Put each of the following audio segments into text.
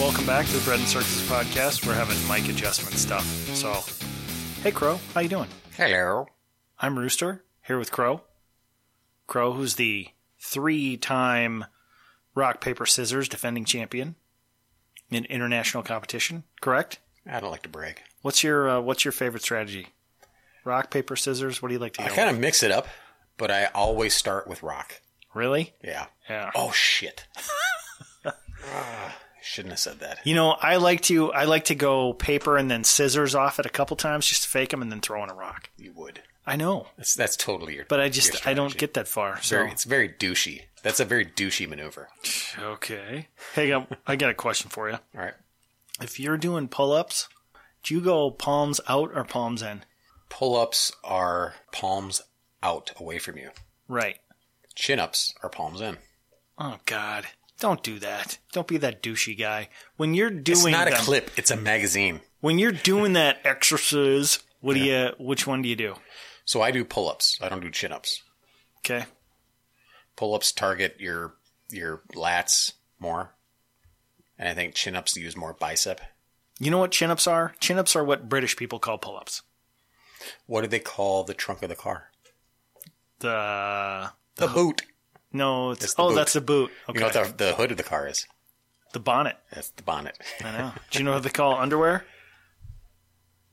Welcome back to the Bread and Circus podcast. We're having mic adjustment stuff. So, hey Crow, how you doing? Hello. I'm Rooster here with Crow. Crow, who's the three-time rock paper scissors defending champion in international competition. Correct? I don't like to brag. What's your uh, What's your favorite strategy? Rock paper scissors. What do you like to use? I kind of mix it up, but I always start with rock. really? Yeah. Yeah. Oh shit. Shouldn't have said that. You know, I like to I like to go paper and then scissors off it a couple times just to fake them and then throw in a rock. You would. I know, That's that's totally your. but I just I don't get that far. It's So very, it's very douchey. That's a very douchey maneuver. okay. Hey, I, I got a question for you. All right. If you're doing pull-ups, do you go palms out or palms in? Pull-ups are palms out away from you. Right. Chin-ups are palms in. Oh God, don't do that. Don't be that douchey guy. When you're doing It's not a clip. It's a magazine. when you're doing that exercise, what do you? Which one do you do? So I do pull-ups. I don't do chin-ups. Okay. Pull-ups target your your lats more, and I think chin-ups use more bicep. You know what chin-ups are? Chin-ups are what British people call pull-ups. What do they call the trunk of the car? The The boot. No, it's, It's the oh, boot. that's the boot. Okay. You know what the, the hood of the car is? the bonnet. That's the bonnet. I know. Do you know what they call underwear?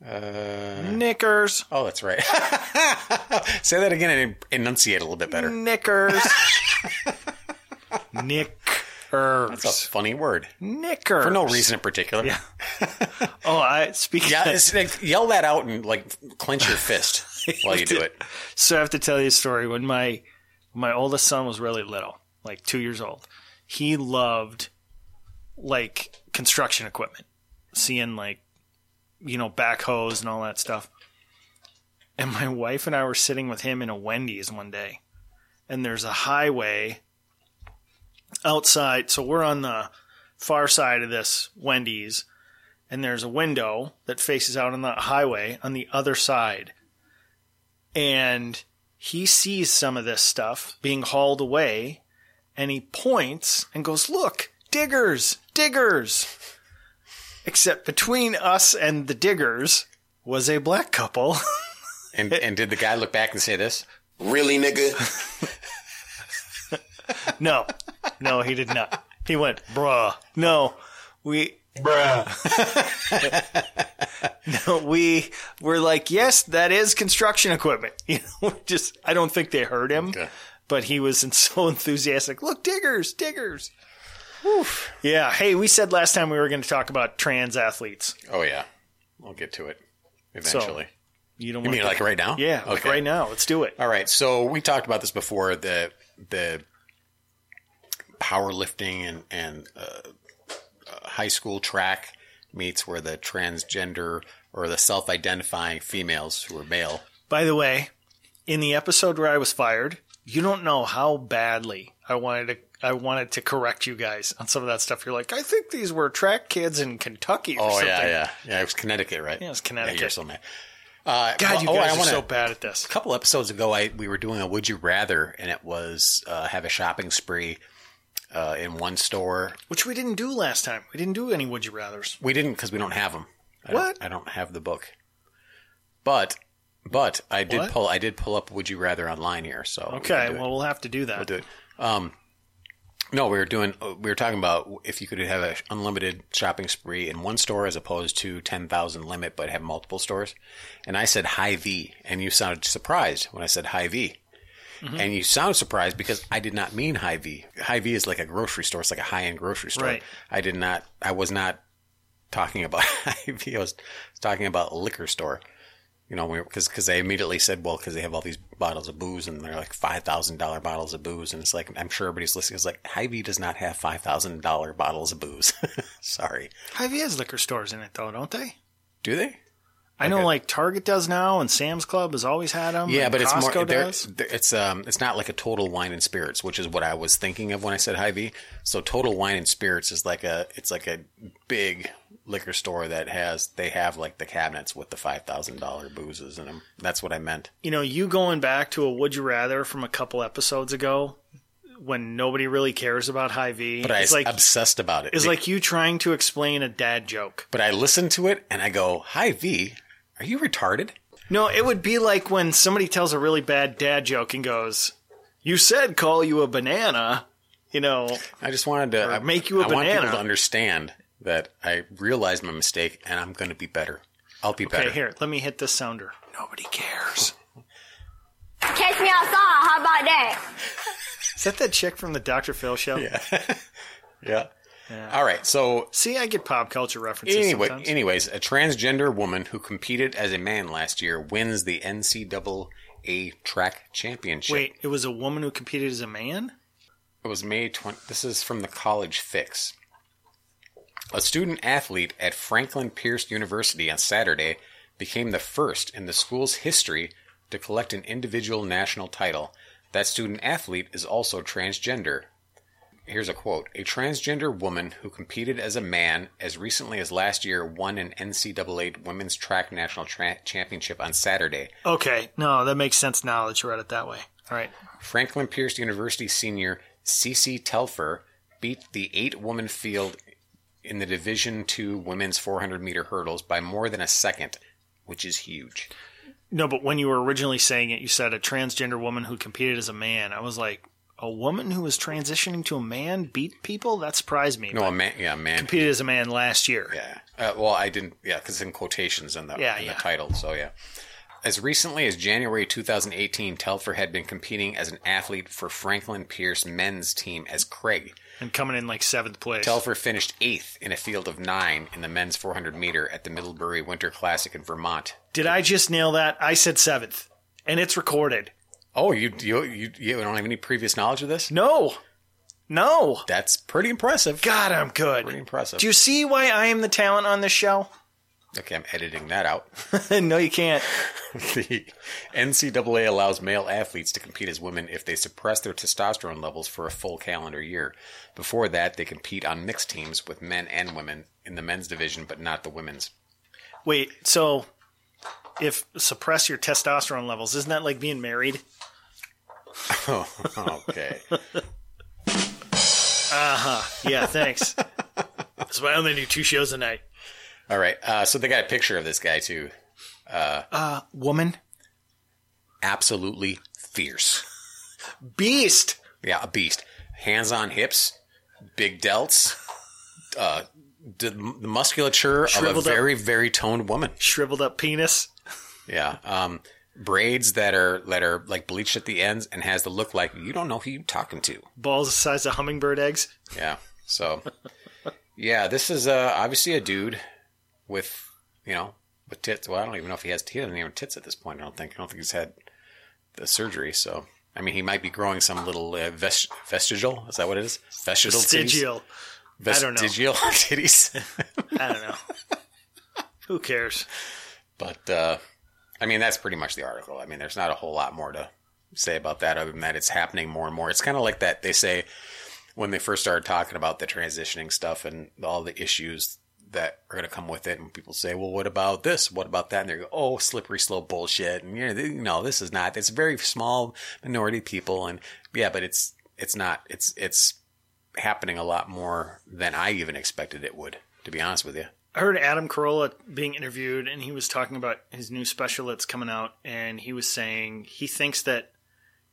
Uh, Knickers. oh, that's right. Say that again and enunciate a little bit better. Knickers. Knickers. That's a funny word Knickers. for no reason in particular. Yeah. Oh, I speak. Yeah, it's like, yell that out and like clench your fist while you do it. So I have to tell you a story. When my my oldest son was really little, like two years old, he loved like construction equipment, seeing like you know backhoes and all that stuff. And my wife and I were sitting with him in a Wendy's one day, and there's a highway outside. So we're on the far side of this Wendy's, and there's a window that faces out on the highway on the other side and he sees some of this stuff being hauled away and he points and goes, Look, diggers, diggers. Except between us and the diggers was a black couple. And and did the guy look back and say this? Really, nigga? no, no, he did not. He went, Bruh. No, we. Bruh. no, we were like, Yes, that is construction equipment. You know, just, I don't think they heard him. Okay. but he was so enthusiastic. Look, diggers, diggers. Yeah. Hey, we said last time we were going to talk about trans athletes. Oh yeah, we'll get to it eventually. You don't you want mean to, like right now? Yeah, like right now. Let's do it. All right, so we talked about this before the the powerlifting and and uh, high school track meets where the transgender or the self-identifying females who are male. By the way, in the episode where I was fired, you don't know how badly I wanted to. I wanted to correct you guys on some of that stuff. You're like, I think these were track kids in Kentucky or Oh something. yeah, yeah, yeah. It was Connecticut, right? Yeah, it was Yeah, Connecticut. you're so mad. Uh, God, you well, oh, guys I are wanna- so bad at this. A couple episodes ago, I we were doing a Would You Rather, and it was uh, have a shopping spree uh, in one store. Which we didn't do last time. We didn't do any would you rather's. We didn't because we don't have them. I What? Don't, I don't have the book. But but I did What? pull I did pull up Would You Rather online here. So we Okay, can do it. well, we'll have to do that. we'll do it. Um, no, we were doing uh, we were talking about if you could have an unlimited shopping spree in one store as opposed to ten thousand limit, but have multiple stores. And I said Hy-Vee, and you sounded surprised when I said Hy-Vee. Mm-hmm. And you sound surprised because I did not mean Hy-Vee. High V is like a grocery store. It's like a high end grocery store. Right. I did not. I was not talking about Hy-Vee. I was talking about liquor store. You know, because because they immediately said, well, because they have all these bottles of booze and they're like five thousand dollar bottles of booze, and it's like I'm sure everybody's listening is like Hy-Vee does not have five thousand dollar bottles of booze. Sorry, Hy-Vee has liquor stores in it though, don't they? do they? I know like Target does now, and Sam's Club has always had them. Yeah, but it's Costco more. does. It's um, it's not like a total wine and spirits, which is what I was thinking of when I said Hy-Vee. So total wine and spirits is like a, it's like a big liquor store that has they have like the cabinets with the five thousand dollar boozes in them. That's what I meant. You know, you going back to a Would You Rather from a couple episodes ago, when nobody really cares about Hy-Vee. But I it's was like obsessed about it. it's like you trying to explain a dad joke. but I listen to it and I go, Hy-Vee, are you retarded? No, it would be like when somebody tells a really bad dad joke and goes, "You said call you a banana." You know, I just wanted to I- make you a I want people banana. to understand that I realized my mistake and I'm going to be better. I'll be okay, better. here, let me hit this sounder. Nobody cares. Catch me outside. How about that? Is that that chick from the Dr. Phil show? Yeah. yeah. All right. So See, I get pop culture references anyway, sometimes. anyways, a transgender woman who competed as a man last year wins the NCAA track championship. Wait, it was a woman who competed as a man? It was May 20. This is from the College Fix. A student athlete at Franklin Pierce University on Saturday became the first in the school's history to collect an individual national title. That student athlete is also transgender. Here's a quote A transgender woman who competed as a man as recently as last year won an NCAA women's track national tra- championship on Saturday. Okay, no, that makes sense now that you read it that way. All right. Franklin Pierce University senior Cece Telfer beat the eight woman field in the Division II women's 400 meter hurdles by more than a second, which is huge. No, but when you were originally saying it, you said a transgender woman who competed as a man. I was like, a woman who was transitioning to a man beat people? That surprised me. No, a man, yeah, a man. competed as a man last year. Yeah. Uh, well, I didn't, yeah, because in quotations in the, Yeah, in yeah. the title, so yeah. As recently as January 2018, Telfer had been competing as an athlete for Franklin Pierce men's team as Craig. And coming in like seventh place. Telfer finished eighth in a field of nine in the men's 400 meter at the Middlebury Winter Classic in Vermont. Did I just nail that? I said seventh. And it's recorded. Oh, you you you, you don't have any previous knowledge of this? No. No. That's pretty impressive. God, I'm good. Pretty impressive. Do you see why I am the talent on this show? okay, I'm editing that out. no, you can't. the NCAA allows male athletes to compete as women if they suppress their testosterone levels for a full calendar year. Before that, they compete on mixed teams with men and women in the men's division, but not the women's. Wait, so if suppress your testosterone levels, isn't that like being married? Oh, okay. Uh huh. Yeah, thanks. That's why I only do two shows a night. All right. Uh, so they got a picture of this guy too. Uh, uh woman, Absolutely fierce. beast. Yeah, a beast. Hands on hips, big delts, uh, the, the musculature of a Shriveled up. very, very toned woman. shriveled up penis. Yeah. Um, braids that are that are like bleached at the ends and has the look like you don't know who you're talking to. balls the size of hummingbird eggs. Yeah. So, yeah, this is uh, obviously a dude with you know with tits. Well, I don't even know if he has. He doesn't even tits at this point. I don't think. I don't think he's had the surgery. So, I mean, he might be growing some little uh, vest- vestigial. Is that what it is? Vestigial. Vestigial. I don't know. Vestigial titties. I don't know. Who cares? But uh, I mean, that's pretty much the article. I mean, there's not a whole lot more to say about that other than that it's happening more and more. It's kind of like that they say when they first started talking about the transitioning stuff and all the issues that are going to come with it. And people say, well, what about this? What about that? And they go, oh, slippery slope bullshit. And you know, no, this is not. It's very small minority people. And yeah, but it's, it's not, it's, it's happening a lot more than I even expected it would, to be honest with you. I heard Adam Carolla being interviewed, and he was talking about his new special that's coming out, and he was saying he thinks that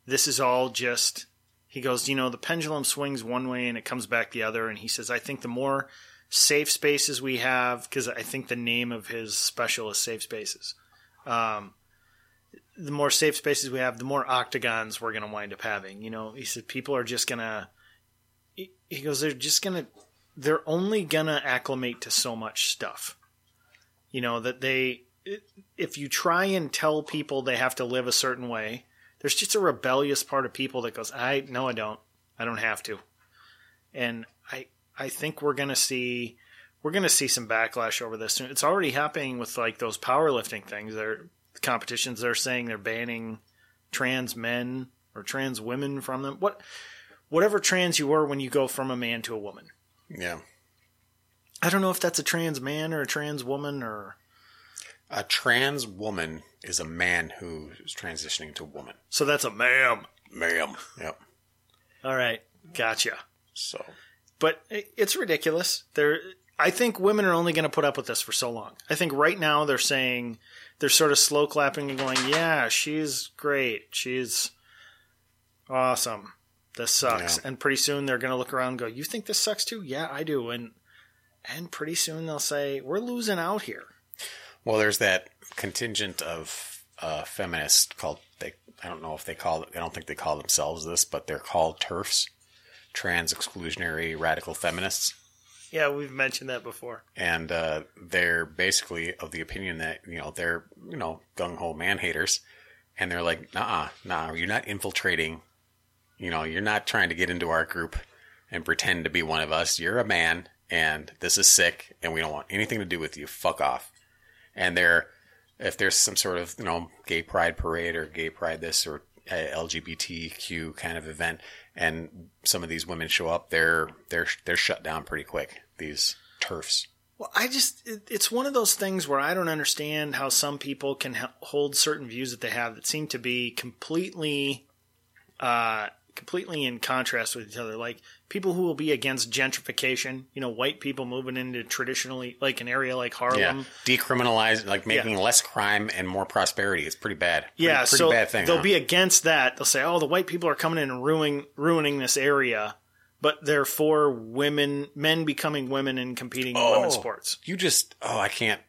this is all just. He goes, you know, the pendulum swings one way and it comes back the other, and he says, I think the more safe spaces we have, because I think the name of his special is Safe Spaces. Um, the more safe spaces we have, the more octagons we're going to wind up having. You know, he said people are just going to. He goes, they're just going to they're only gonna acclimate to so much stuff. You know that they if you try and tell people they have to live a certain way, there's just a rebellious part of people that goes, "I no, I don't. I don't have to." And I I think we're gonna see we're gonna see some backlash over this. Soon. It's already happening with like those powerlifting things. They're competitions. They're saying they're banning trans men or trans women from them. What whatever trans you were when you go from a man to a woman. Yeah. I don't know if that's a trans man or a trans woman or A trans woman is a man who is transitioning to woman. so that's a ma'am. Ma'am. Yep. All right, gotcha. So But it's ridiculous. They're I think women are only going to put up with this for so long. I think right now they're saying they're sort of slow clapping and going, "Yeah, she's great. She's awesome. This sucks." Yeah. And pretty soon they're going to look around and go, "You think this sucks too?" "Yeah, I do." And and pretty soon they'll say, "We're losing out here." Well, there's that contingent of uh, feminists called they. I don't know if they call. It I don't think they call themselves this, but they're called TERFs, trans exclusionary radical feminists, Yeah, we've mentioned that before. and uh, they're basically of the opinion that you know they're you know gung ho man haters, and they're like, nah, nah, you're not infiltrating. You know, you're not trying to get into our group and pretend to be one of us. You're a man, and this is sick, and we don't want anything to do with you. Fuck off. And they're if there's some sort of you know gay pride parade or gay pride this or uh, LGBTQ kind of event, and some of these women show up, they're they're they're shut down pretty quick. These TERFs. Well, I just, it, it's one of those things where I don't understand how some people can h- hold certain views that they have that seem to be completely, uh, completely in contrast with each other. Like people who will be against gentrification, you know, white people moving into traditionally, like an area like Harlem. Yeah, decriminalize like making less crime and more prosperity. It's pretty bad. Pretty, Yeah, pretty so bad thing. they'll huh? be against that. They'll say, "Oh, the white people are coming in and ruining ruining this area," but they're for women, men becoming women and competing in women's oh, sports. You just oh, I can't.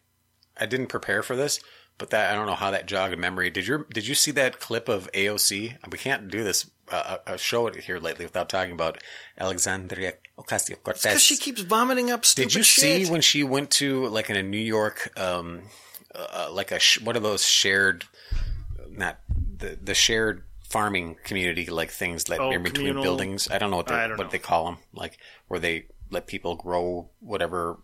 I didn't prepare for this, but that I don't know how that jogged memory. Did you did you see that clip of AOC? We can't do this uh, uh, show here lately without talking about Alexandria Ocasio Cortez. Because she keeps vomiting up stupid Did you shit. see when she went to like in a New York, um, uh, like a sh- one of those shared, not the the shared farming community like things that Oh, in between communal- buildings. I don't know what they don't what know. they call them, like where they let people grow whatever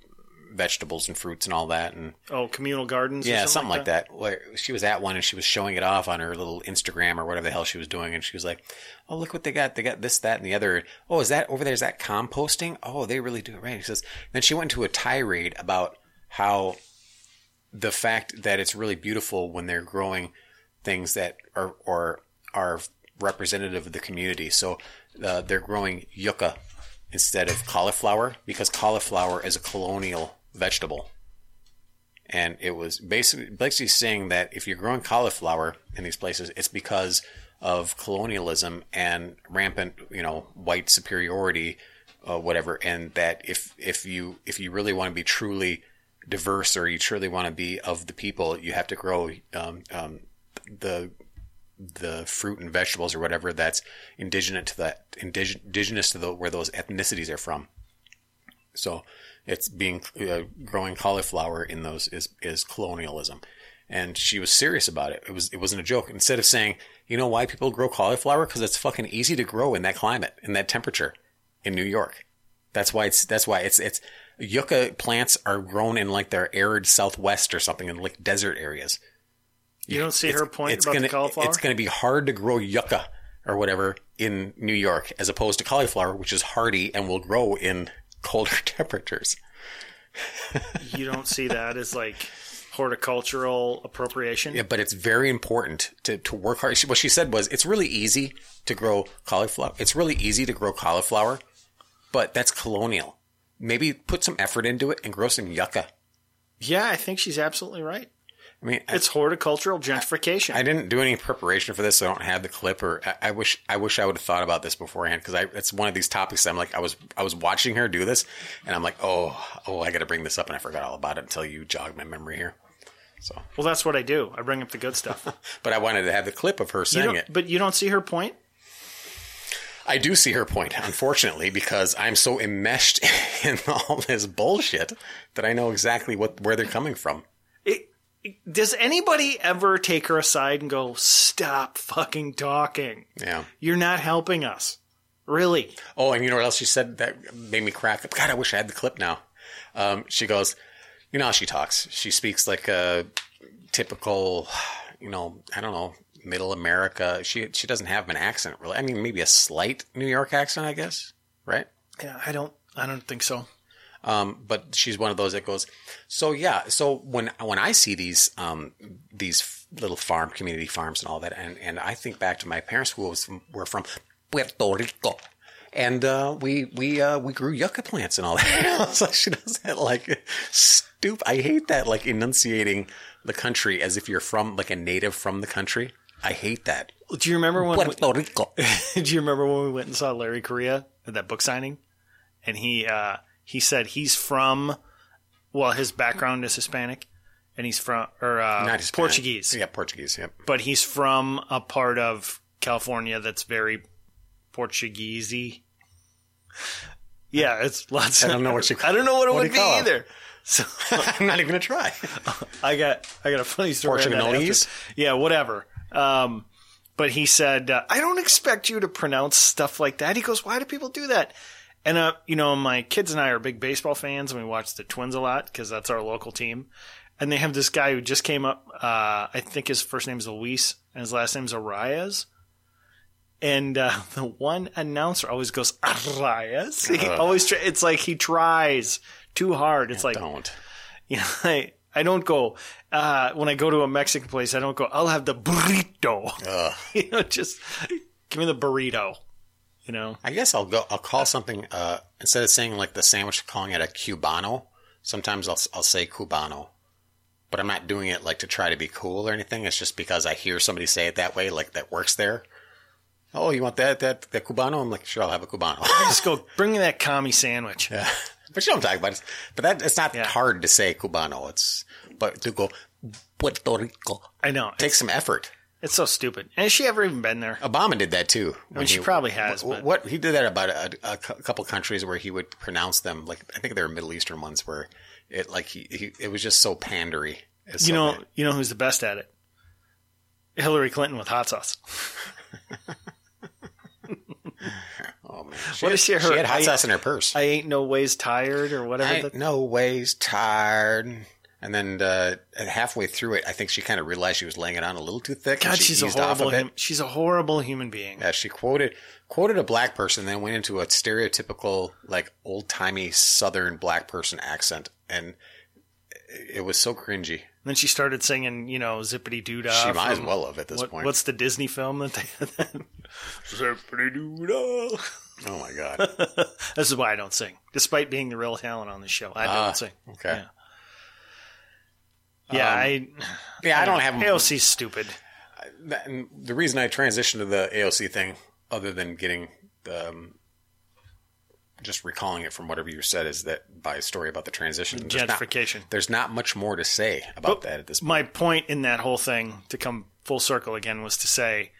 vegetables and fruits and all that and Oh, communal gardens. or yeah something, like that. where she was at one and she was showing it off on her little instagram or whatever the hell she was doing and she was like oh look what they got. They got this that and the other. Oh is that over there is that composting? Oh they really do it right. He says then she went into a tirade about how the fact that it's really beautiful when they're growing things that are or are representative of the community. So uh, they're growing yucca instead of cauliflower because cauliflower is a colonial vegetable and it was basically basically saying that if you're growing cauliflower in these places, it's because of colonialism and rampant, you know, white superiority, uh, whatever, and that if if you if you really want to be truly diverse or you truly want to be of the people, you have to grow um, um, the the fruit and vegetables or whatever that's indigenous to that indig- indigenous to the where those ethnicities are from. So it's being uh, growing cauliflower in those is is colonialism, and she was serious about it. It was it wasn't a joke. Instead of saying, you know why people grow cauliflower because it's fucking easy to grow in that climate in that temperature in New York. That's why it's that's why it's it's yucca plants are grown in like their arid southwest or something in like desert areas. You don't see her point It's about gonna the cauliflower. it's gonna be hard to grow yucca or whatever in New York as opposed to cauliflower, which is hardy and will grow in colder temperatures. you don't see that as like horticultural appropriation. Yeah, but it's very important to, to work hard. She, what she said was, it's really easy to grow cauliflower. It's really easy to grow cauliflower, but that's colonial. Maybe put some effort into it and grow some yucca. Yeah, I think she's absolutely right. I mean, I- It's horticultural gentrification. I didn't do any preparation for this, so I don't have the clip. Or I, I wish I wish I would have thought about this beforehand because it's one of these topics. I'm like I was I was watching her do this, and I'm like, oh oh, I got to bring this up, and I forgot all about it until you jogged my memory here. So, well, that's what I do. I bring up the good stuff. but I wanted to have the clip of her saying it. But you don't see her point. I do see her point, unfortunately, because I'm so enmeshed in all this bullshit that I know exactly what where they're coming from. Does anybody ever take her aside and go, "Stop fucking talking. Yeah. You're not helping us." Really? Oh, and you know what else she said that made me crack up? God, I wish I had the clip now. Um, she goes, you know how she talks. She speaks like a typical, you know, I don't know, middle America. She she doesn't have an accent really. I mean, maybe a slight New York accent, I guess. Right? Yeah, I don't. I don't think so. Um, but she's one of those that goes, so yeah. So when when I see these um, these little farm community farms and all that, and, and I think back to my parents who was from, were from Puerto Rico, and uh, we we uh, we grew yucca plants and all that. so she does that like stoop. I hate that like enunciating the country as if you're from like a native from the country. I hate that. Do you remember when? We, Puerto Rico. do you remember when we went and saw Larry Correia at that book signing, and he uh, he said he's from, well, his background is Hispanic, and he's from or uh. Portuguese, Yeah, Portuguese. Yep. but he's from a part of California that's very Portuguesey. Yeah, it's lots. I don't know what you- Call, I don't know what it what would be it? either. So I'm not even gonna try. I got I got a funny story. on that Portugalese? after. Yeah, whatever. Um, but he said, uh, "I don't expect you to pronounce stuff like that." He goes, "Why do people do that?" And uh, you know, my kids and I are big baseball fans, and we watch the Twins a lot because that's our local team. And they have this guy who just came up. Uh, I think his first name is Luis, and his last name is Arraez. And uh, the one announcer always goes Arraez. He always try, it's like he tries too hard. It's like Don't. you know, I, I don't go uh, when I go to a Mexican place. I don't go. I'll have the burrito. you know, just give me the burrito. You know, I guess I'll go. I'll call something uh, instead of saying like the sandwich, calling it a cubano. Sometimes I'll I'll say cubano, but I'm not doing it like to try to be cool or anything. It's just because I hear somebody say it that way, like that works there. Oh, you want that that that cubano? I'm like, sure, I'll have a cubano. just go bring me that commie sandwich. yeah, but you know what I'm talking about. But that it's not Yeah. hard to say cubano. It's but to go Puerto Rico I know takes it's, some effort. It's so stupid. And has she ever even been there? Obama did that too. when she probably has, What, but- what- he did that about a, a couple countries where he would pronounce them like I think they were Middle Eastern ones where it like he, he it was just so pandery. You so know, bad. you know who's the best at it? Hillary Clinton with hot sauce. oh man, What she, had, is she- her- she had hot I- sauce in her purse. I ain't no ways tired or whatever. I the- no ways tired. And then uh, halfway through it, I think she kind of realized she was laying it on a little too thick. God, she she's a horrible. bit. hum- she's a horrible human being. Yeah, she quoted quoted a black person, then went into a stereotypical like old timey Southern black person accent, and it was so cringy. And then she started singing, you know, Zippity Doo Dah. She might as well have at this what- point. What's the Disney film that they Zippity Doo Dah. oh my god! This is why I don't sing, despite being the real talent on the show. I don't Ah, sing. okay. Yeah. Yeah, Um, I. Yeah, I don't have AOC's stupid. and the reason I transitioned to the AOC thing, other than getting um, just recalling it from whatever you said, is that by a story about the transition. There's not- Gentrification. There's not much more to say about that at this point. My point in that whole thing, to come full circle again, was to say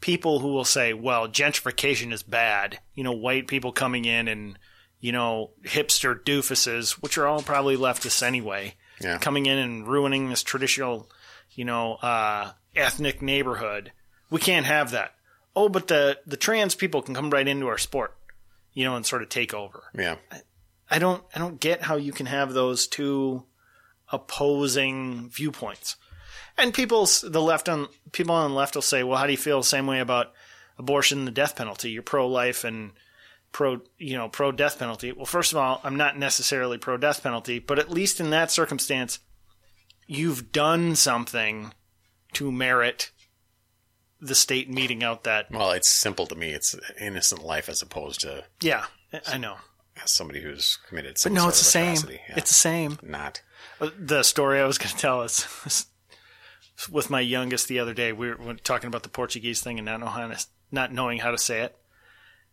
people who will say, well, gentrification is bad, you know, white people coming in and, you know, hipster doofuses, which are all probably leftists anyway, Yeah. coming in and ruining this traditional, you know, uh, ethnic neighborhood. We can't have that. Oh, but the, the trans people can come right into our sport, you know, and sort of take over. yeah, I don't I don't get how you can have those two opposing viewpoints. And people the left on people on the left will say, "Well, how do you feel the same way about abortion and the death penalty? You're pro life and pro, you know, pro death penalty." Well, first of all, I'm not necessarily pro death penalty, but at least in that circumstance, you've done something to merit the state meting out that well, it's simple to me. It's innocent life as opposed to yeah, I know. As somebody who's committed. But no, it's the same. Yeah. It's the same. not. Uh, the story I was going to tell is with my youngest the other day. We were talking about the Portuguese thing and not know how to, not knowing how to say it.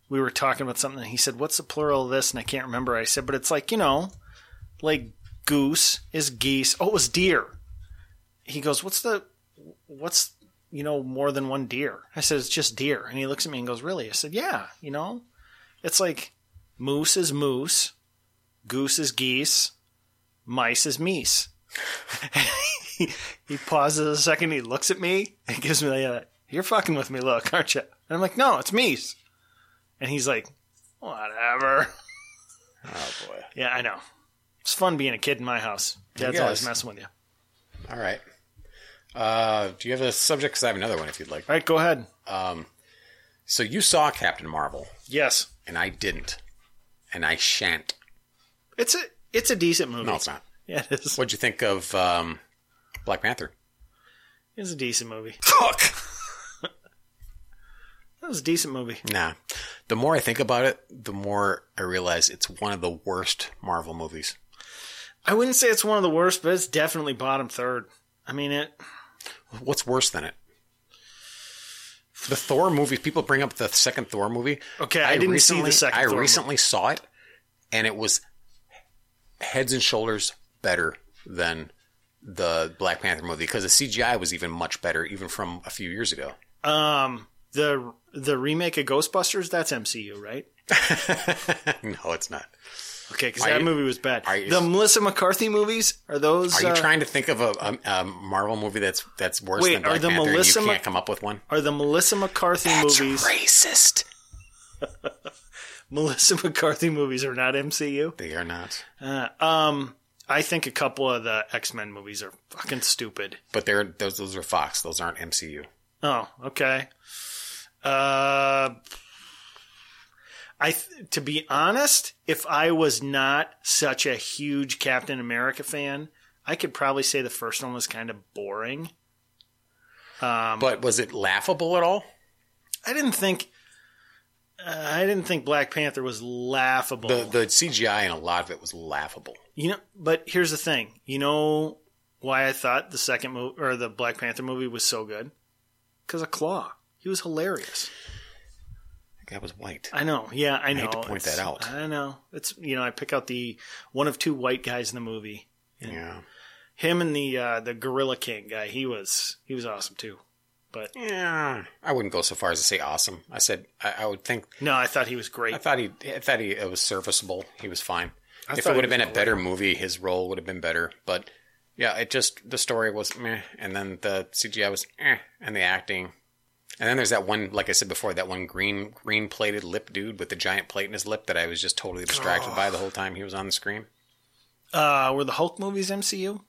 We were talking about something. And he said, "What's the plural of this?" And I can't remember. I said, "But it's like you know, like goose is geese. Oh, it was deer." He goes, "What's the what's you know more than one deer?" I said, "It's just deer." And he looks at me and goes, "Really?" I said, "Yeah. You know, it's like moose is moose, goose is geese." mice is meese. he, he pauses a second. He looks at me and gives me a, "You're fucking with me, look, aren't you?" And I'm like, "No, it's me." And he's like, "Whatever." Oh boy. Yeah, I know. It's fun being a kid in my house. Dad's always messing with you. All right. Uh, do you have a subject? Because I have another one if you'd like. All right, go ahead. So you saw Captain Marvel, Yes, and I didn't, and I shan't. it's a it's a decent movie. No, it's not. Yeah, it is. What'd you think of um, Black Panther? It's a decent movie. Fuck. That was a decent movie. Nah. The more I think about it, the more I realize it's one of the worst Marvel movies. I wouldn't say it's one of the worst, but it's definitely bottom third. I mean it. What's worse than it? The Thor movie. People bring up the second Thor movie. Okay, I didn't see the second I Thor recently saw it, and it was heads and shoulders better than the Black Panther movie because the CGI was even much better, even from a few years ago. Um, the the remake of Ghostbusters. That's MCU, right? no, it's not. Okay, because that you- movie was bad. you- the Melissa McCarthy movies are those? Are you uh, trying to think of a, a, a Marvel movie that's that's worse Wait, than Black are the Panther? Melissa you can't come up with one. Are the Melissa McCarthy movies? racist. Melissa McCarthy movies are not MCU. They are not. Uh, um, I think a couple of the X Men movies are fucking stupid. But they're those those are Fox. Those aren't MCU. Oh, okay. Uh, I th- to be honest, if I was not such a huge Captain America fan, I could probably say the first one was kind of boring. Um, But was it laughable at all? I didn't think. Uh, I didn't think Black Panther was laughable. The the CGI and a lot of it was laughable. You know, but here's the thing. You know why I thought the second movie or the Black Panther movie was so good? Because of Klaue. He was hilarious. That guy was white. I know. Yeah, I know. hate to point It's- that out. I know. It's you know, I pick out the one of two white guys in the movie. Yeah. Him and the uh, the Gorilla King guy. He was he was awesome too. But Yeah. I wouldn't go so far as to say awesome. I said I, I would think. no, I thought he was great. I thought he. I thought he it was serviceable. He was fine. I if it would have been a better movie, his role would have been better. But yeah, it just the story was meh, and then the CGI was eh, and the acting. And then there's that one, like I said before, that one green green plated lip dude with the giant plate in his lip that I was just totally distracted by the whole time he was on the screen. Uh, were the Hulk movies MCU?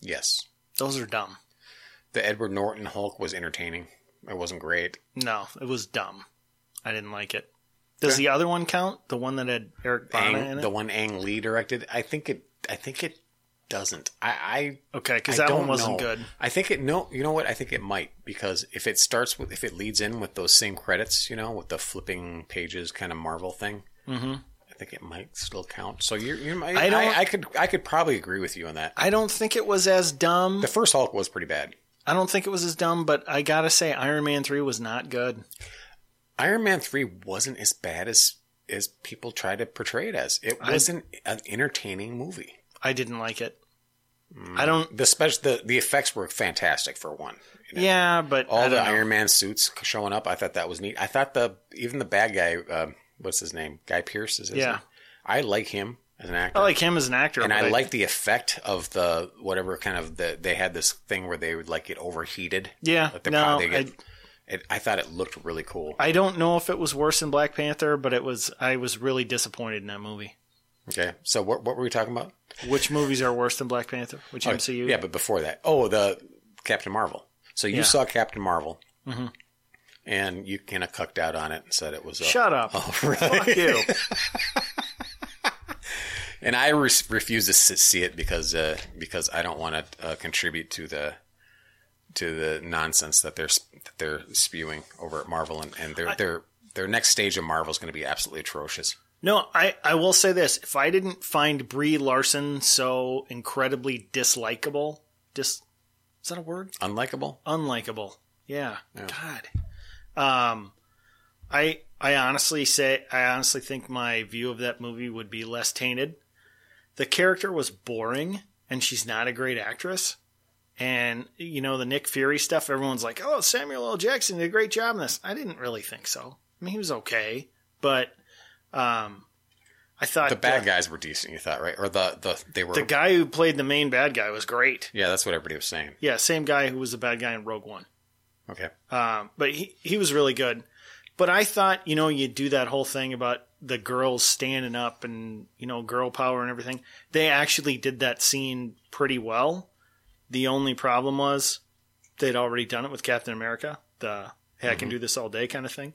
Yes, Those are dumb. the Edward Norton Hulk was entertaining. It wasn't great. No, it was dumb. I didn't like it. Does the other one count? The one that had Eric Bana in it? the one Ang Lee directed, I think it. I think it doesn't. I, I okay, because that one wasn't know. good. I think it. No, you know what? I think it might because if it starts with if it leads in with those same credits, you know, with the flipping pages kind of Marvel thing. Mm-hmm. I think it might still count. So you're, you're I, I don't- I, I could I could probably agree with you on that. I don't think it was as dumb. The first Hulk was pretty bad. I don't think it was as dumb, but I gotta say, Iron Man three was not good. Iron Man three wasn't as bad as as people try to portray it as. It wasn't an entertaining movie. I didn't like it. Mm. I don't. The special the, the effects were fantastic for one. You know? Yeah, but I all don't the know. Iron Man suits showing up. I thought that was neat. I thought the even the bad guy, uh, what's his name, Guy Pearce is his Yeah. name? I like him as an actor. I like him as an actor, and but I like the effect of the whatever kind of the they had this thing where they would like get overheated. Yeah, Like the no, get- I- it, I thought it looked really cool. I don't know if it was worse than Black Panther, but it was. I was really disappointed in that movie. Okay, so what what were we talking about? Which movies are worse than Black Panther? Which Oh, MCU? Yeah, but before that, oh the Captain Marvel. So you Yeah. saw Captain Marvel, and you kind of cucked out on it and said it was. A, Shut up. Oh, really? Fuck you. And I re- refuse to see it because uh, because I don't want to uh, contribute to the to the nonsense that they're that they're spewing over at Marvel, and, and their their their next stage of Marvel is going to be absolutely atrocious. No, I, I will say this. If I didn't find Brie Larson so incredibly dislikable, dis, is that a word? Unlikable. Unlikable. Yeah. God. Um, I, I honestly say, I honestly think my view of that movie would be less tainted. The character was boring and she's not a great actress. And, you know, the Nick Fury stuff, everyone's like, oh, Samuel L. Jackson did a great job in this. I didn't really think so. I mean, he was okay, but um, I thought The bad uh, guys were decent, you thought, right? Or the the they were the guy who played the main bad guy was great. Yeah, that's what everybody was saying. Yeah, same guy who was the bad guy in Rogue One. Okay. Um, but he he was really good. But I thought, you know, you do that whole thing about the girls standing up and you know girl power and everything. They actually did that scene pretty well. The only problem was they'd already done it with Captain America. The hey, I can do this all day kind of thing.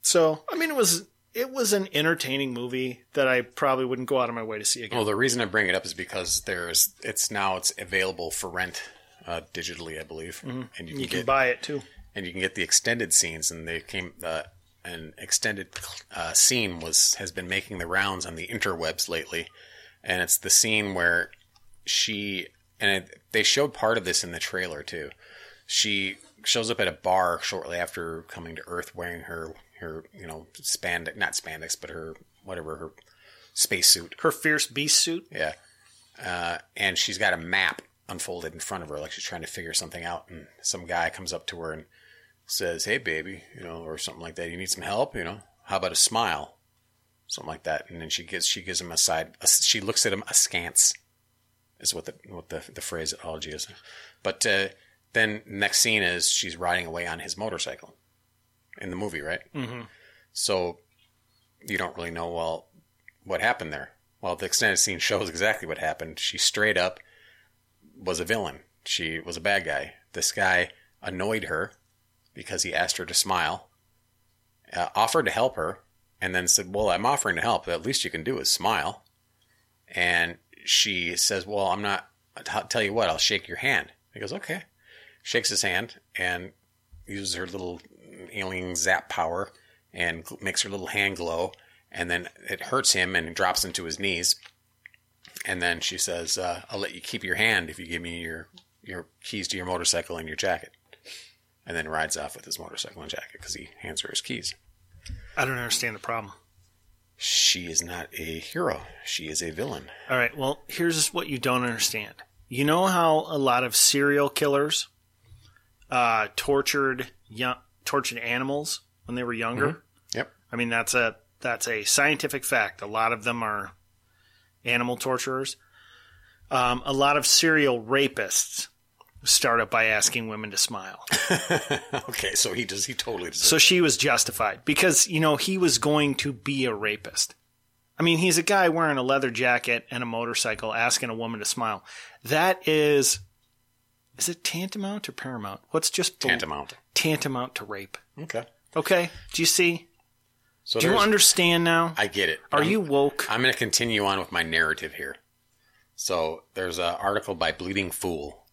So I mean, it was it was an entertaining movie that I probably wouldn't go out of my way to see again. Well, the reason I bring it up is because there's it's now it's available for rent uh, digitally, I believe, and you can, Mm-hmm. you can get buy it too. and you can get the extended scenes. And they came uh, an extended uh, scene was has been making the rounds on the interwebs lately, and it's the scene where she and it, they showed part of this in the trailer too. She shows up at a bar shortly after coming to Earth, wearing her her you know spandex, not spandex, but her whatever her spacesuit. Her fierce beast suit. Yeah. Uh, and she's got a map unfolded in front of her, like she's trying to figure something out. And some guy comes up to her and says, Hey, baby, you know, or something like that. You need some help, you know? How about a smile? Something like that. And then she gives, she gives him a side, a, she looks at him askance, is what the, what the, the phraseology is. But, uh, then next scene is she's riding away on his motorcycle in the movie, right? Mm-hmm. So you don't really know, well, what happened there. Well, the extended scene shows exactly what happened. She straight up was a villain. She was a bad guy. This guy annoyed her because he asked her to smile, uh, offered to help her, and then said, Well, I'm offering to help. The least you can do is smile. And she says, Well, I'm not, I'll tell you what, I'll shake your hand. He goes, Okay. Shakes his hand and uses her little alien zap power and makes her little hand glow. And then it hurts him and drops him to his knees. And then she says, uh, "I'll let you keep your hand if you give me your your keys to your motorcycle and your jacket." And then rides off with his motorcycle and jacket because he hands her his keys. I don't understand the problem. She is not a hero. She is a villain. All right. Well, here's what you don't understand. You know how a lot of serial killers uh, tortured young, tortured animals when they were younger. Yep. I mean that's a that's a scientific fact. A lot of them are animal torturers. Um, a lot of serial rapists start up by asking women to smile. okay, so he does. He totally does. So she was justified because, you know, he was going to be a rapist. I mean, he's a guy wearing a leather jacket and a motorcycle asking a woman to smile. That is, is it tantamount or paramount? What's just bel- tantamount. tantamount to rape? Okay. Okay. Do you see? So Do you understand now? I get it. Are I'm- you woke? I'm going to continue on with my narrative here. So there's an article by Bleeding Fool.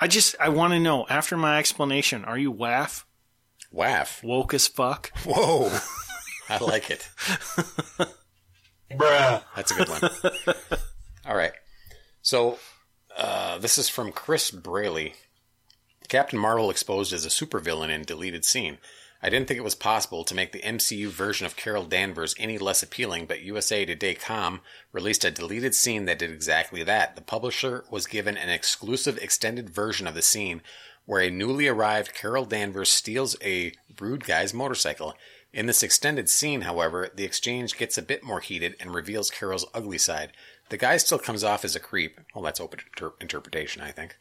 I just, I want to know after my explanation, are you waff? Waff. Woke as fuck? Whoa. I like it. Bruh. That's a good one. All right. So uh, this is from Chris Braley. Captain Marvel exposed as a supervillain in deleted scene. I didn't think it was possible to make the MCU version of Carol Danvers any less appealing, but USA Today.com released a deleted scene that did exactly that. The publisher was given an exclusive extended version of the scene where a newly arrived Carol Danvers steals a rude guy's motorcycle. In this extended scene, however, the exchange gets a bit more heated and reveals Carol's ugly side. The guy still comes off as a creep. Well, that's open inter- interpretation, I think.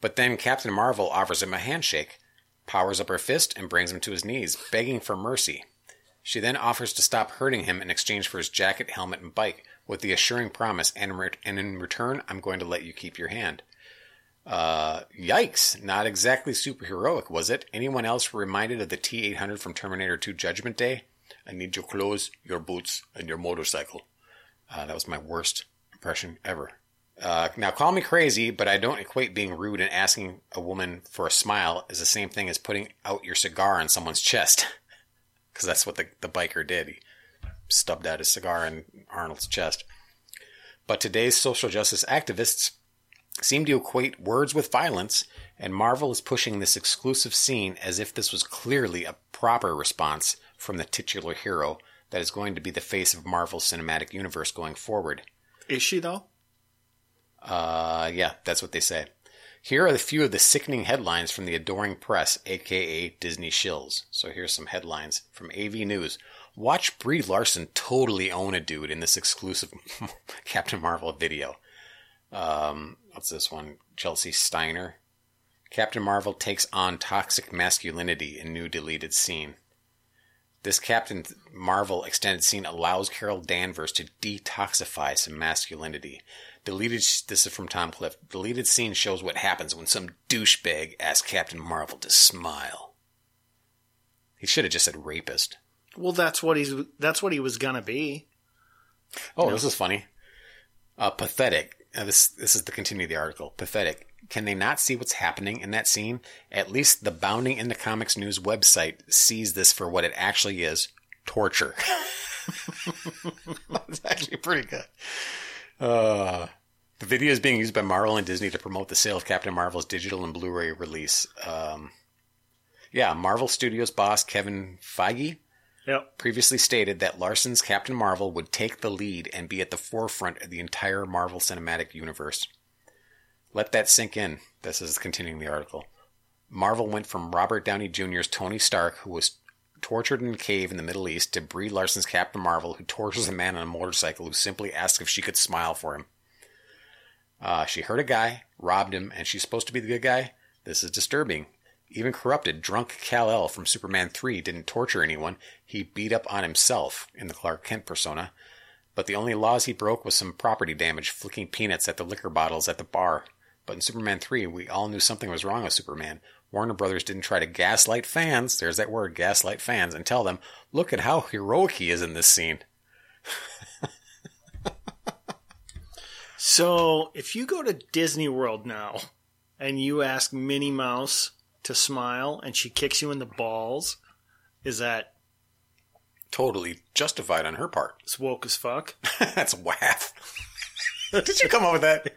But then Captain Marvel offers him a handshake, powers up her fist, and brings him to his knees, begging for mercy. She then offers to stop hurting him in exchange for his jacket, helmet, and bike, with the assuring promise, and, in re- and in return, I'm going to let you keep your hand. Uh, yikes! Not exactly superheroic, was it? Anyone else reminded of the T 800 from Terminator 2 Judgment Day? I need your clothes, your boots, and your motorcycle. Uh, that was my worst impression ever. Uh, now, call me crazy, but I don't equate being rude and asking a woman for a smile as the same thing as putting out your cigar on someone's chest. Because that's what the, the biker did. He stubbed out his cigar in Arnold's chest. But today's social justice activists seem to equate words with violence, and Marvel is pushing this exclusive scene as if this was clearly a proper response from the titular hero that is going to be the face of Marvel's cinematic universe going forward. Is she though? Uh, yeah, that's what they say. Here are a few of the sickening headlines from the adoring press, aka Disney shills. So here's some headlines from AV News. Watch Brie Larson totally own a dude in this exclusive Captain Marvel video. Um, what's this one? Chelsea Steiner. Captain Marvel takes on toxic masculinity in new deleted scene. This Captain Marvel extended scene allows Carol Danvers to detoxify some masculinity. Deleted. This is from Tom Cliff. Deleted scene shows what happens when some douchebag asks Captain Marvel to smile. He should have just said rapist. Well, that's what he's. That's what he was gonna be. Oh, this is funny. Uh, pathetic. Uh, this this is the continue of the article. Pathetic. Can they not see what's happening in that scene? At least the Bounding in the Comics News website sees this for what it actually is: torture. That's actually pretty good. Uh, the video is being used by Marvel and Disney to promote the sale of Captain Marvel's digital and Blu-ray release. Um, yeah, Marvel Studios boss Kevin Feige Yep. previously stated that Larson's Captain Marvel would take the lead and be at the forefront of the entire Marvel Cinematic Universe. Let that sink in. This is continuing the article. Marvel went from Robert Downey Jr.'s Tony Stark, who was tortured in a cave in the Middle East, to Brie Larson's Captain Marvel, who tortures a man on a motorcycle who simply asks if she could smile for him. Uh, she hurt a guy, robbed him, and she's supposed to be the good guy? This is disturbing. Even corrupted, drunk Kal-El from Superman 3 didn't torture anyone. He beat up on himself in the Clark Kent persona. But the only laws he broke was some property damage, flicking peanuts at the liquor bottles at the bar. But in Superman 3, we all knew something was wrong with Superman. Warner Brothers didn't try to gaslight fans, there's that word, gaslight fans, and tell them, look at how heroic he is in this scene. So if you go to Disney World now and you ask Minnie Mouse to smile and she kicks you in the balls, is that Totally justified on her part. it's woke as fuck? That's waff. Did you come up with that?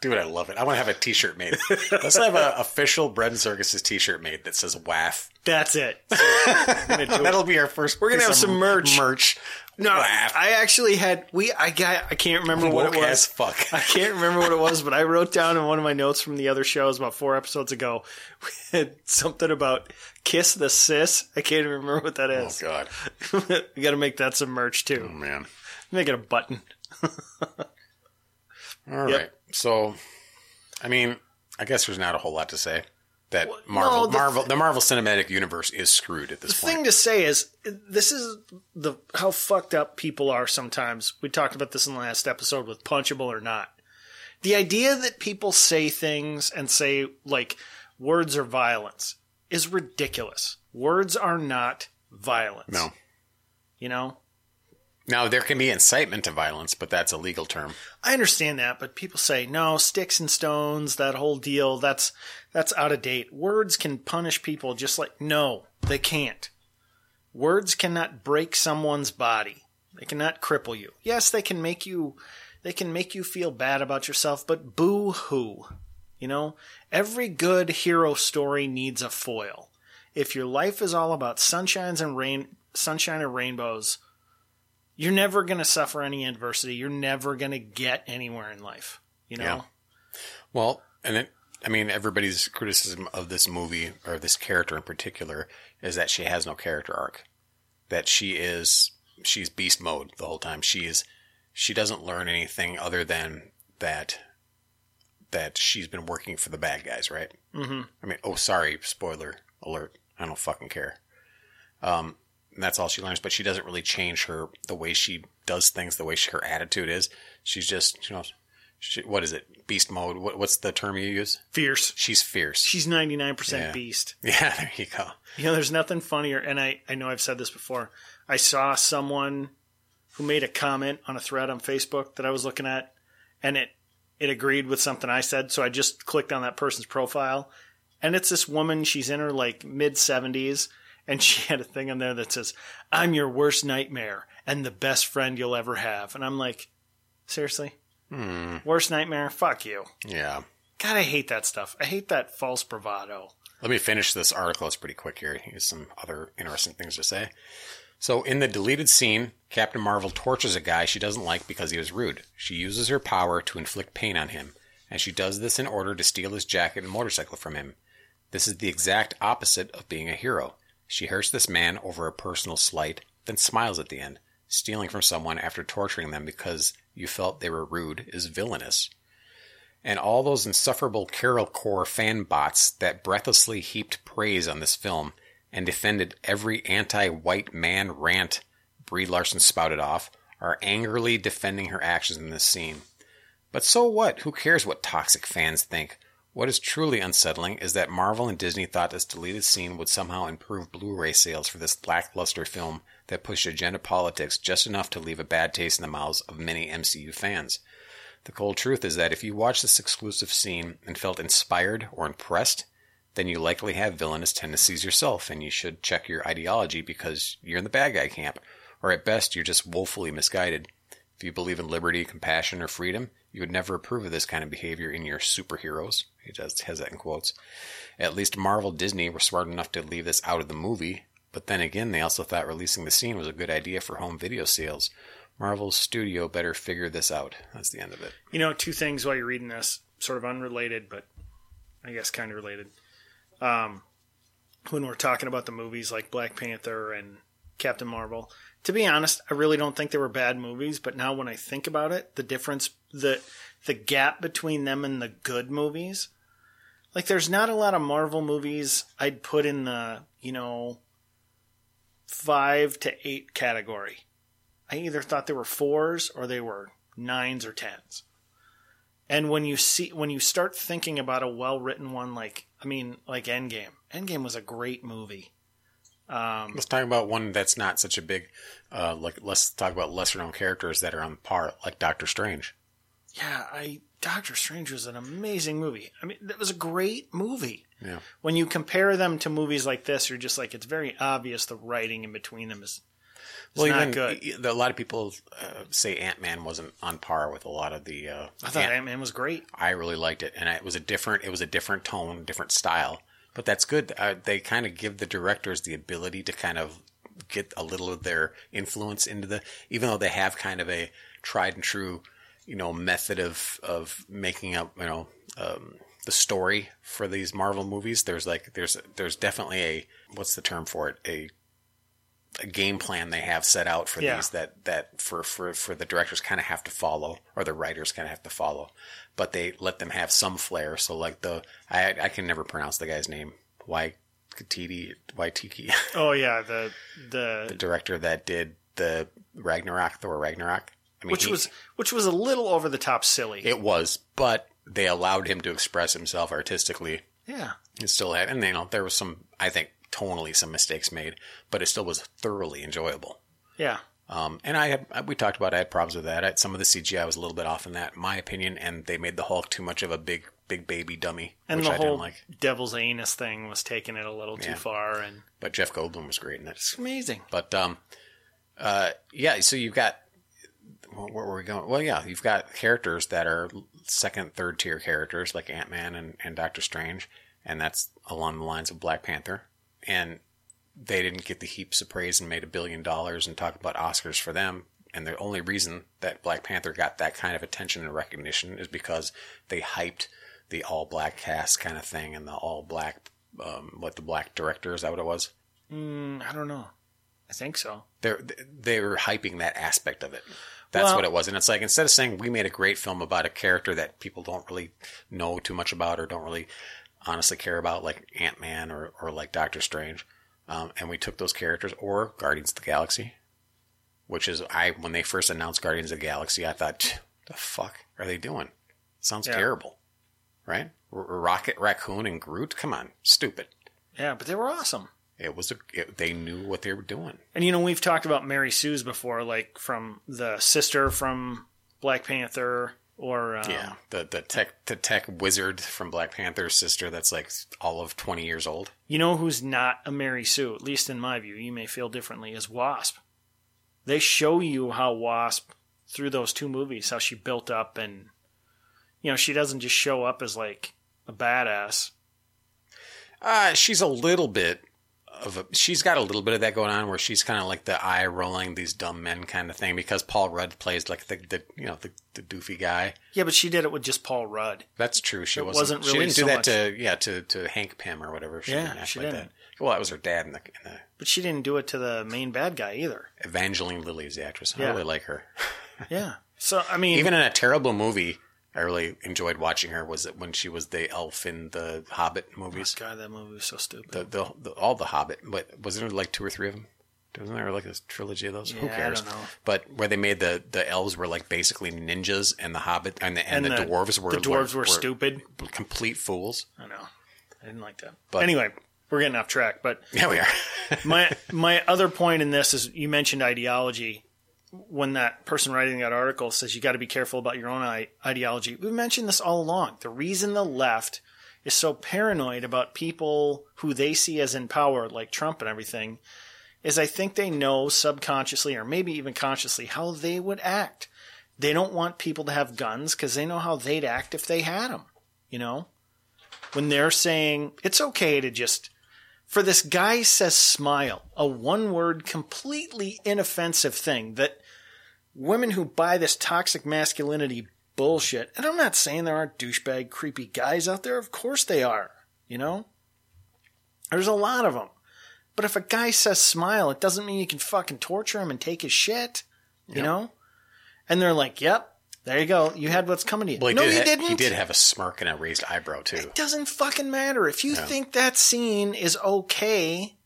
Dude, I love it. I want to have a t-shirt made. Let's have an official Bread and Circuses t-shirt made that says waff. That's it. I'm gonna do it. That'll be our first. We're gonna have some merch. Merch. No, Waff. I actually had we. I got. I can't remember what Woke it as was. fuck. I can't remember what it was, but I wrote down in one of my notes from the other shows about four episodes ago. We had something about kiss the sis. I can't even remember what that oh, is. Oh. God, we got to make that some merch too. oh man. Make it a button. All right. So, I mean, I guess there's not a whole lot to say. That Marvel, no, the- Marvel, the Marvel Cinematic Universe is screwed at this The point. thing to say is, this is the how fucked up people are sometimes. We talked about this in the last episode with punchable or not. The idea that people say things and say like words are violence is ridiculous. Words are not violence. no. You know? Now there can be incitement to violence, but that's a legal term. I understand that, but people say, no, sticks and stones, that whole deal, that's that's out of date. Words can punish people just like no, they can't. Words cannot break someone's body. They cannot cripple you. Yes, they can make you they can make you feel bad about yourself, but boo hoo. You know? Every good hero story needs a foil. If your life is all about sunshines and rain sunshine and rainbows, you're never going to suffer any adversity. You're never going to get anywhere in life. You know? Yeah. Well, and it, I mean, everybody's criticism of this movie or this character in particular is that she has no character arc. That she is she's beast mode the whole time. She is she doesn't learn anything other than that that she's been working for the bad guys, right? Mm-hmm. I mean, oh, sorry, spoiler alert. I don't fucking care. Um, and that's all she learns. But she doesn't really change her the way she does things, the way she, her attitude is. She's just, you know, she, what is it? Beast mode. What, what's the term you use? Fierce. She's fierce. She's 99% beast. yeah, there you go. You know, there's nothing funnier. And I, I know I've said this before. I saw someone who made a comment on a thread on Facebook that I was looking at, and it, it agreed with something I said. So I just clicked on that person's profile. And it's this woman. She's in her like mid 70s. And she had a thing on there that says, I'm your worst nightmare and the best friend you'll ever have. And I'm like, seriously? Hmm. Worst nightmare? Fuck you. Yeah. God, I hate that stuff. I hate that false bravado. Let me finish this article. It's pretty quick here. Here's some other interesting things to say. So, in the deleted scene, Captain Marvel tortures a guy she doesn't like because he was rude. She uses her power to inflict pain on him, and she does this in order to steal his jacket and motorcycle from him. This is the exact opposite of being a hero. She hurts this man over a personal slight, then smiles at the end. Stealing from someone after torturing them because you felt they were rude is villainous. And all those insufferable Carol Corps fan bots that breathlessly heaped praise on this film and defended every anti white man rant Brie Larson spouted off are angrily defending her actions in this scene. But so what? Who cares what toxic fans think? What is truly unsettling is that Marvel and Disney thought this deleted scene would somehow improve Blu ray sales for this lackluster film that pushed agenda politics just enough to leave a bad taste in the mouths of many MCU fans. The cold truth is that if you watched this exclusive scene and felt inspired or impressed, then you likely have villainous tendencies yourself, and you should check your ideology because you're in the bad guy camp, or at best, you're just woefully misguided. If you believe in liberty, compassion, or freedom, you would never approve of this kind of behavior in your superheroes. He does has that in quotes. At least Marvel Disney were smart enough to leave this out of the movie, but then again, they also thought releasing the scene was a good idea for home video sales. Marvel's studio better figure this out. That's the end of it. You know, two things while you're reading this, sort of unrelated, but I guess kind of related. Um, when we're talking about the movies like Black Panther and Captain Marvel, to be honest, I really don't think they were bad movies. But now when I think about it, the difference, the the gap between them and the good movies, like there's not a lot of Marvel movies I'd put in the you know five to eight category. I either thought they were fours or they were nines or tens. And when you see when you start thinking about a well written one like I mean like Endgame, Endgame was a great movie. Um, Let's talk about one that's not such a big. Uh, like let's talk about lesser known characters that are on par, like Doctor Strange. Yeah, I Doctor Strange was an amazing movie. I mean, that was a great movie. Yeah. When you compare them to movies like this, you're just like it's very obvious the writing in between them is it's not even good. a lot of people uh, say Ant Man wasn't on par with a lot of the. Uh, I thought Ant- Ant Man was great. I really liked it, and it was a different. It was a different tone, different style. But that's good. Uh, they kind of give the directors the ability to kind of get a little of their influence into the, even though they have kind of a tried and true, you know, method of of making up, you know, um, the story for these Marvel movies. There's like there's there's definitely a what's the term for it a a game plan they have set out for Yeah. these that that for for for the directors kind of have to follow or the writers kind of have to follow but they let them have some flair so like the i i can never pronounce the guy's name why Waititi, Waititi, Oh yeah, the the the director that did the Ragnarok, Thor Ragnarok. I mean, which he- was which was a little over the top silly. it was, but they allowed him to express himself artistically. yeah. It still had, and you know, there was some, I think, tonally some mistakes made, but it still was thoroughly enjoyable. Yeah. Um, and I had, we talked about I had problems with that. I, some of the CGI was a little bit off in that, in my opinion, and they made the Hulk too much of a big, big baby dummy, And which the I whole didn't like. devil's anus thing was taking it a little too far and But Jeff Goldblum was great in it. it's amazing. But um, uh, yeah. So you've got where were we going? Well, yeah, you've got characters that are second, third tier characters like Ant Man and, and Doctor Strange, and that's along the lines of Black Panther. And they didn't get the heaps of praise and made a billion dollars and talk about Oscars for them. And the only reason that Black Panther got that kind of attention and recognition is because they hyped the all black cast kind of thing and the all black, um, what the black director is that what it was? Mm, I don't know. I think so. they're they were hyping that aspect of it. That's Well- what it was, and it's like instead of saying we made a great film about a character that people don't really know too much about or don't really honestly care about, like Ant Man or or like Doctor Strange, um, and we took those characters or Guardians of the Galaxy, which is I when they first announced Guardians of the Galaxy, I thought the fuck are they doing? sounds Yeah. terrible, right? R- Rocket Raccoon and Groot, come on, stupid. Yeah, but they were awesome. It was a, it, they knew what they were doing. And you know, we've talked about Mary Sue's before, like from the sister from Black Panther or um, Yeah, the the tech the tech wizard from Black Panther's sister that's like all of twenty years old. You know who's not a Mary Sue, at least in my view, you may feel differently, is Wasp. They show you how Wasp, through those two movies, how she built up and, you know, she doesn't just show up as like a badass. Uh she's a little bit of a she's got a little bit of that going on where she's kind of like the eye rolling these dumb men kind of thing because Paul Rudd plays like the, the you know the, the doofy guy. Yeah, but she did it with just Paul Rudd. That's true. She It wasn't. wasn't she didn't do so that much- to yeah to to Hank Pym or whatever. She Yeah, didn't act she like didn't. that. Well, that was her dad in the in the But she didn't do it to the main bad guy either. Evangeline Lilly is the actress. I Yeah. really like her. Yeah. So I mean, Even in a terrible movie, I really enjoyed watching her. Was it when she was the elf in the Hobbit movies? Oh, God, that movie was so stupid. The, the, the all the Hobbit, but wasn't there like two or three of them? Wasn't there like a trilogy of those? Who Yeah, I cares? don't know. But where they made the the elves were like basically ninjas, and the Hobbit and the and, the, dwarves were the dwarves were, stupid. complete fools. I know. I didn't like that. But- anyway, we're getting off track. But Yeah, we are. my my other point in this is you mentioned ideology. When that person writing that article says you got to be careful about your own I- ideology, we've mentioned this all along. The reason the left is so paranoid about people who they see as in power, like Trump and everything, is I think they know subconsciously or maybe even consciously how they would act. They don't want people to have guns because they know how they'd act if they had them. You know, when they're saying it's okay to just for this guy says smile, a one word, completely inoffensive thing that women who buy this toxic masculinity bullshit, and I'm not saying there aren't douchebag, creepy guys out there. Of course they are, you know? There's a lot of them. But if a guy says smile, it doesn't mean you can fucking torture him and take his shit, you know? And they're like, yep, there you go. You had what's coming to you. Well, he no, did you ha- didn't. He did have a smirk and a raised eyebrow too. It doesn't fucking matter. If you think that scene is okay,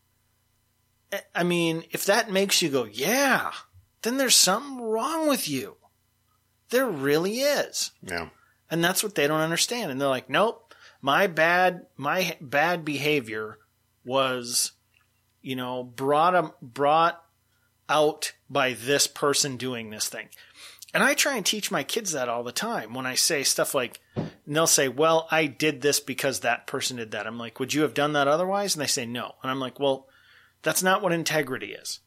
I mean, if that makes you go, yeah, then there's something wrong with you. There really is. Yeah. And that's what they don't understand. And they're like, nope, my bad, my bad behavior was, you know, brought, a, brought out by this person doing this thing. And I try and teach my kids that all the time when I say stuff like, and they'll say, well, I did this because that person did that. I'm like, would you have done that otherwise? And they say no. And I'm like, well, that's not what integrity is.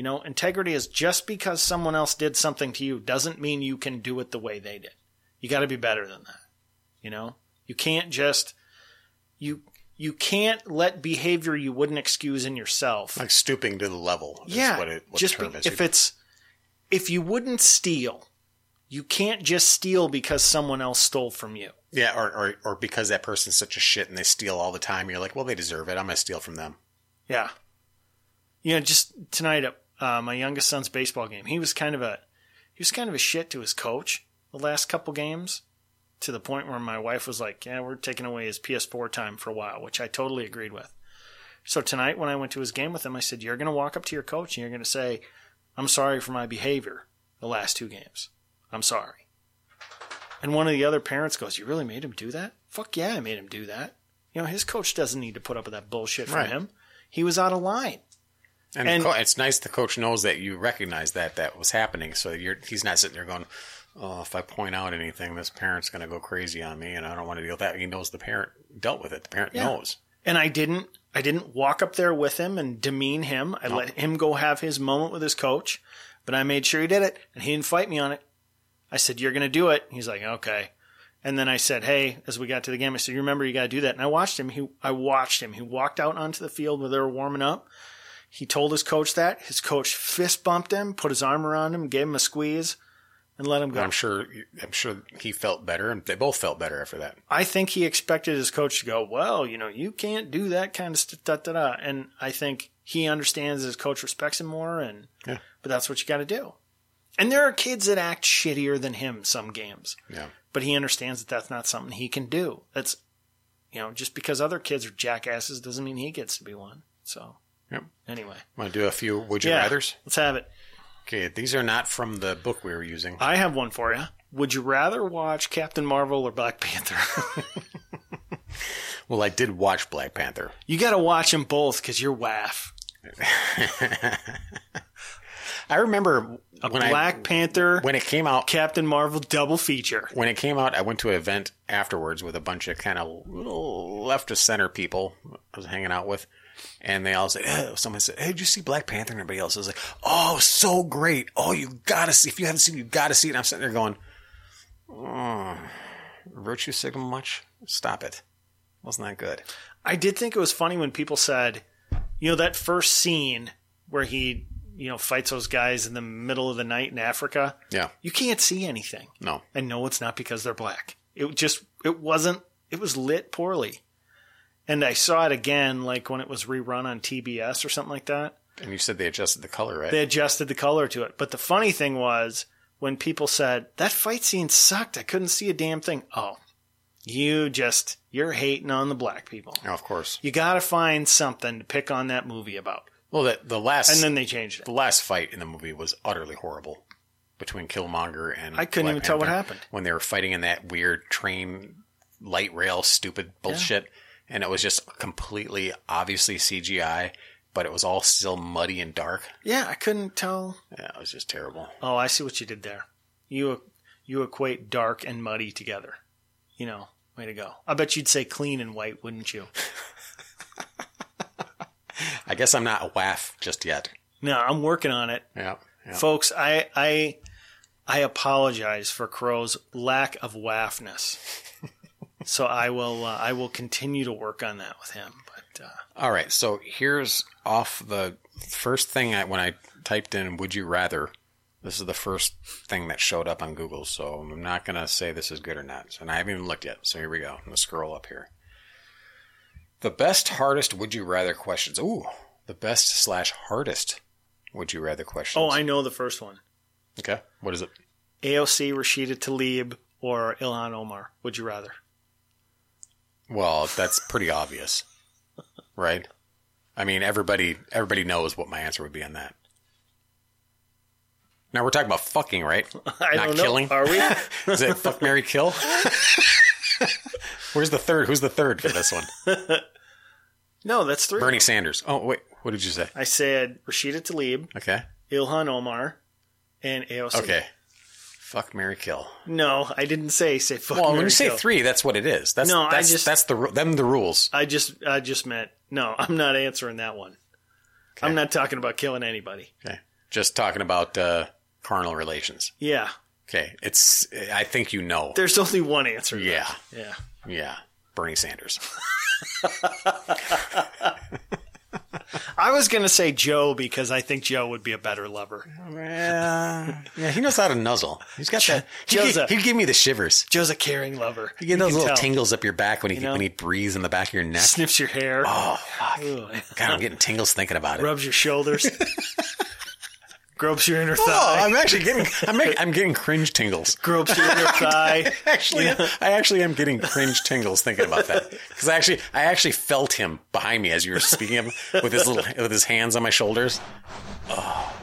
You know, integrity is just because someone else did something to you doesn't mean you can do it the way they did. You got to be better than that. You know, you can't just you you can't let behavior you wouldn't excuse in yourself. Like stooping to the level. Is yeah, What it, what just the term be- is. if it's if you wouldn't steal, you can't just steal because someone else stole from you. yeah, or, or or because that person's such a shit and they steal all the time, you're like, well, they deserve it. I'm gonna steal from them. Yeah. You know, just tonight at uh, my youngest son's baseball game, he was kind of a he was kind of a shit to his coach the last couple games, to the point where my wife was like, "Yeah, we're taking away his PS4 time for a while," which I totally agreed with. So tonight, when I went to his game with him, I said, "You're going to walk up to your coach and you're going to say, I'm sorry for my behavior the last two games. I'm sorry." And one of the other parents goes, "You really made him do that? Fuck yeah, I made him do that. You know, his coach doesn't need to put up with that bullshit from Right. him. He was out of line." And, And- co- it's nice the coach knows that you recognize that that was happening. So you're he's not sitting there going, "Oh, if I point out anything, this parent's going to go crazy on me, and I don't want to deal with that." He knows the parent dealt with it. The parent Yeah. knows. and I didn't I didn't walk up there with him and demean him. I let him go have his moment with his coach, but I made sure he did it and he didn't fight me on it. I said, "You're going to do it." He's like, "Okay." And then I said, "Hey," as we got to the game, I said, "You remember you got to do that." And I watched him. He I watched him. He walked out onto the field where they were warming up. He told his coach that. His coach fist bumped him, put his arm around him, gave him a squeeze, and let him go. I'm sure. I'm sure he felt better, and they both felt better after that. I think he expected his coach to go, well, you know, you can't do that kind of stuff, da, da, da. And I think he understands his coach respects him more, and Yeah. but that's what you got to do. And there are kids that act shittier than him some games, Yeah. but he understands that that's not something he can do. That's, you know, just because other kids are jackasses doesn't mean he gets to be one. So Yep. anyway, Want to do a few would you yeah, rather's? let's have it. Okay, these are not from the book we were using. I have one for you. Would you rather watch Captain Marvel or Black Panther? Well, I did watch Black Panther. you got to watch them both because you're waff. I remember when Black I Panther. when it came out. Captain Marvel double feature. When it came out, I went to an event afterwards with a bunch of kind of little left of center people I was hanging out with, and they all said, oh, "Someone said, hey, did you see Black Panther?" And everybody else was like, "Oh, so great! Oh, you gotta see. If you haven't seen, you gotta see it." And I'm sitting there going, "Oh, virtue signal much? Stop it! Wasn't that good?" I did think it was funny when people said, you know, that first scene where he, you know, fights those guys in the middle of the night in Africa. Yeah, You can't see anything. no, And no, it's not because they're black. It just, it wasn't, it was lit poorly. And I saw it again like when it was rerun on TBS or something like that. And you said they adjusted the color, right? They adjusted the color to it. But the funny thing was when people said that fight scene sucked, I couldn't see a damn thing. Oh, you just you're hating on the black people. oh, of course. You got to find something to pick on that movie about. Well, the, the last And then they changed it. the last fight in the movie was utterly horrible between Killmonger and I couldn't Black even tell what happened. when they were fighting in that weird train light rail stupid bullshit, and it was just completely obviously CGI, but it was all still muddy and dark. Yeah, I couldn't tell. Yeah, it was just terrible. Oh, I see what you did there. You you equate dark and muddy together. You know, way to go. I bet you'd say clean and white, wouldn't you? I guess I'm not a waff just yet. No, I'm working on it. Yeah, yeah. Folks, I I I apologize for Crow's lack of waffness. so I will uh, I will continue to work on that with him. But uh, All right, so here's off the first thing I, when I typed in "Would you rather." This is the first thing that showed up on Google, so I'm not gonna say this is good or not. And I haven't even looked yet. So here we go. I'm gonna scroll up here. The best, hardest would you rather questions. Ooh, the best slash hardest would you rather questions. oh, I know the first one. okay. What is it? AOC Rashida Tlaib or Ilhan Omar. Would you rather? Well, that's pretty obvious, right? I mean, everybody everybody knows what my answer would be on that. Now we're talking about fucking, right? I Not don't know. killing. Are we? Is it fuck Mary Kill? Where's the third? Who's the third for this one? no, that's three. Bernie Sanders. Oh wait, what did you say? I said Rashida Tlaib, Okay, Ilhan Omar, and AOC. okay. Fuck Mary Kill. No, I didn't say say fuck. Well, when Mary you say kill. three, that's what it is. That's No, I just- that's the them the rules. I just I just meant no. I'm not answering that one. I'm not talking about killing anybody. Okay, just talking about uh, carnal relations. Yeah, Okay, it's I think you know. there's only one answer. Yeah. that. yeah. Yeah, Bernie Sanders. I was gonna say Joe because I think Joe would be a better lover. Yeah, yeah, he knows how to nuzzle. He's got that. He, Joe's a- he'd give me the shivers. Joe's a caring lover. You get those can little tell. tingles up your back when he know? when he breathes in the back of your neck. Sniffs your hair. Oh fuck! Ugh. God, I'm getting tingles thinking about it. Rubs your shoulders. gropes your inner thigh. Oh. I'm actually getting I'm, I'm getting cringe tingles. gropes your inner thigh. Actually, I actually am getting cringe tingles thinking about that because I actually I actually felt him behind me as you were speaking him with his little with his hands on my shoulders. Oh.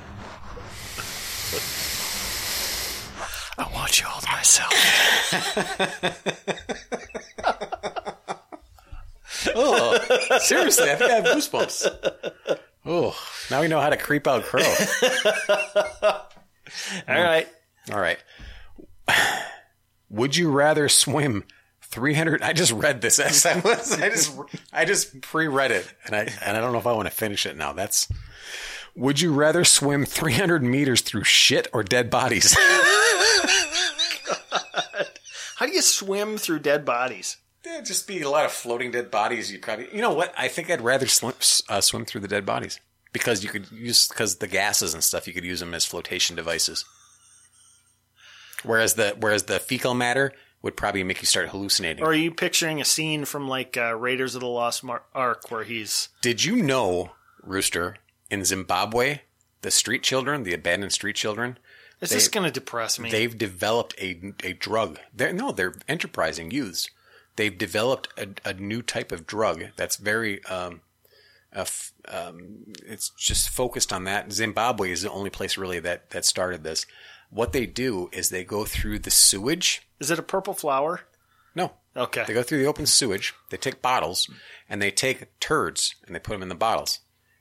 I want you all to myself. oh, Seriously, I think I have goosebumps. Oh, now we know how to creep out crow. All right. All right. Would you rather swim 300 I just read this as I was I just I just pre-read it and I and I don't know if I want to finish it now. That's Would you rather swim 300 meters through shit or dead bodies? How do you swim through dead bodies? There'd just be a lot of floating dead bodies. You probably, you know what? I think I'd rather swim, uh, swim through the dead bodies because you could use because the gases and stuff. You could use them as flotation devices. Whereas the whereas the fecal matter would probably make you start hallucinating. Or are you picturing a scene from like uh, Raiders of the Lost Mar- Ark where he's Did you know, Rooster, in Zimbabwe, the street children, the abandoned street children, is this going to depress me? they've developed a a drug. They're, no, they're enterprising youths. They've developed a, a new type of drug that's very um, f- um, it's just focused on that. Zimbabwe is the only place really that that started this. What they do is they go through the sewage. Is it a purple flower? No, Okay. they go through the open sewage. They take bottles and they take turds and they put them in the bottles,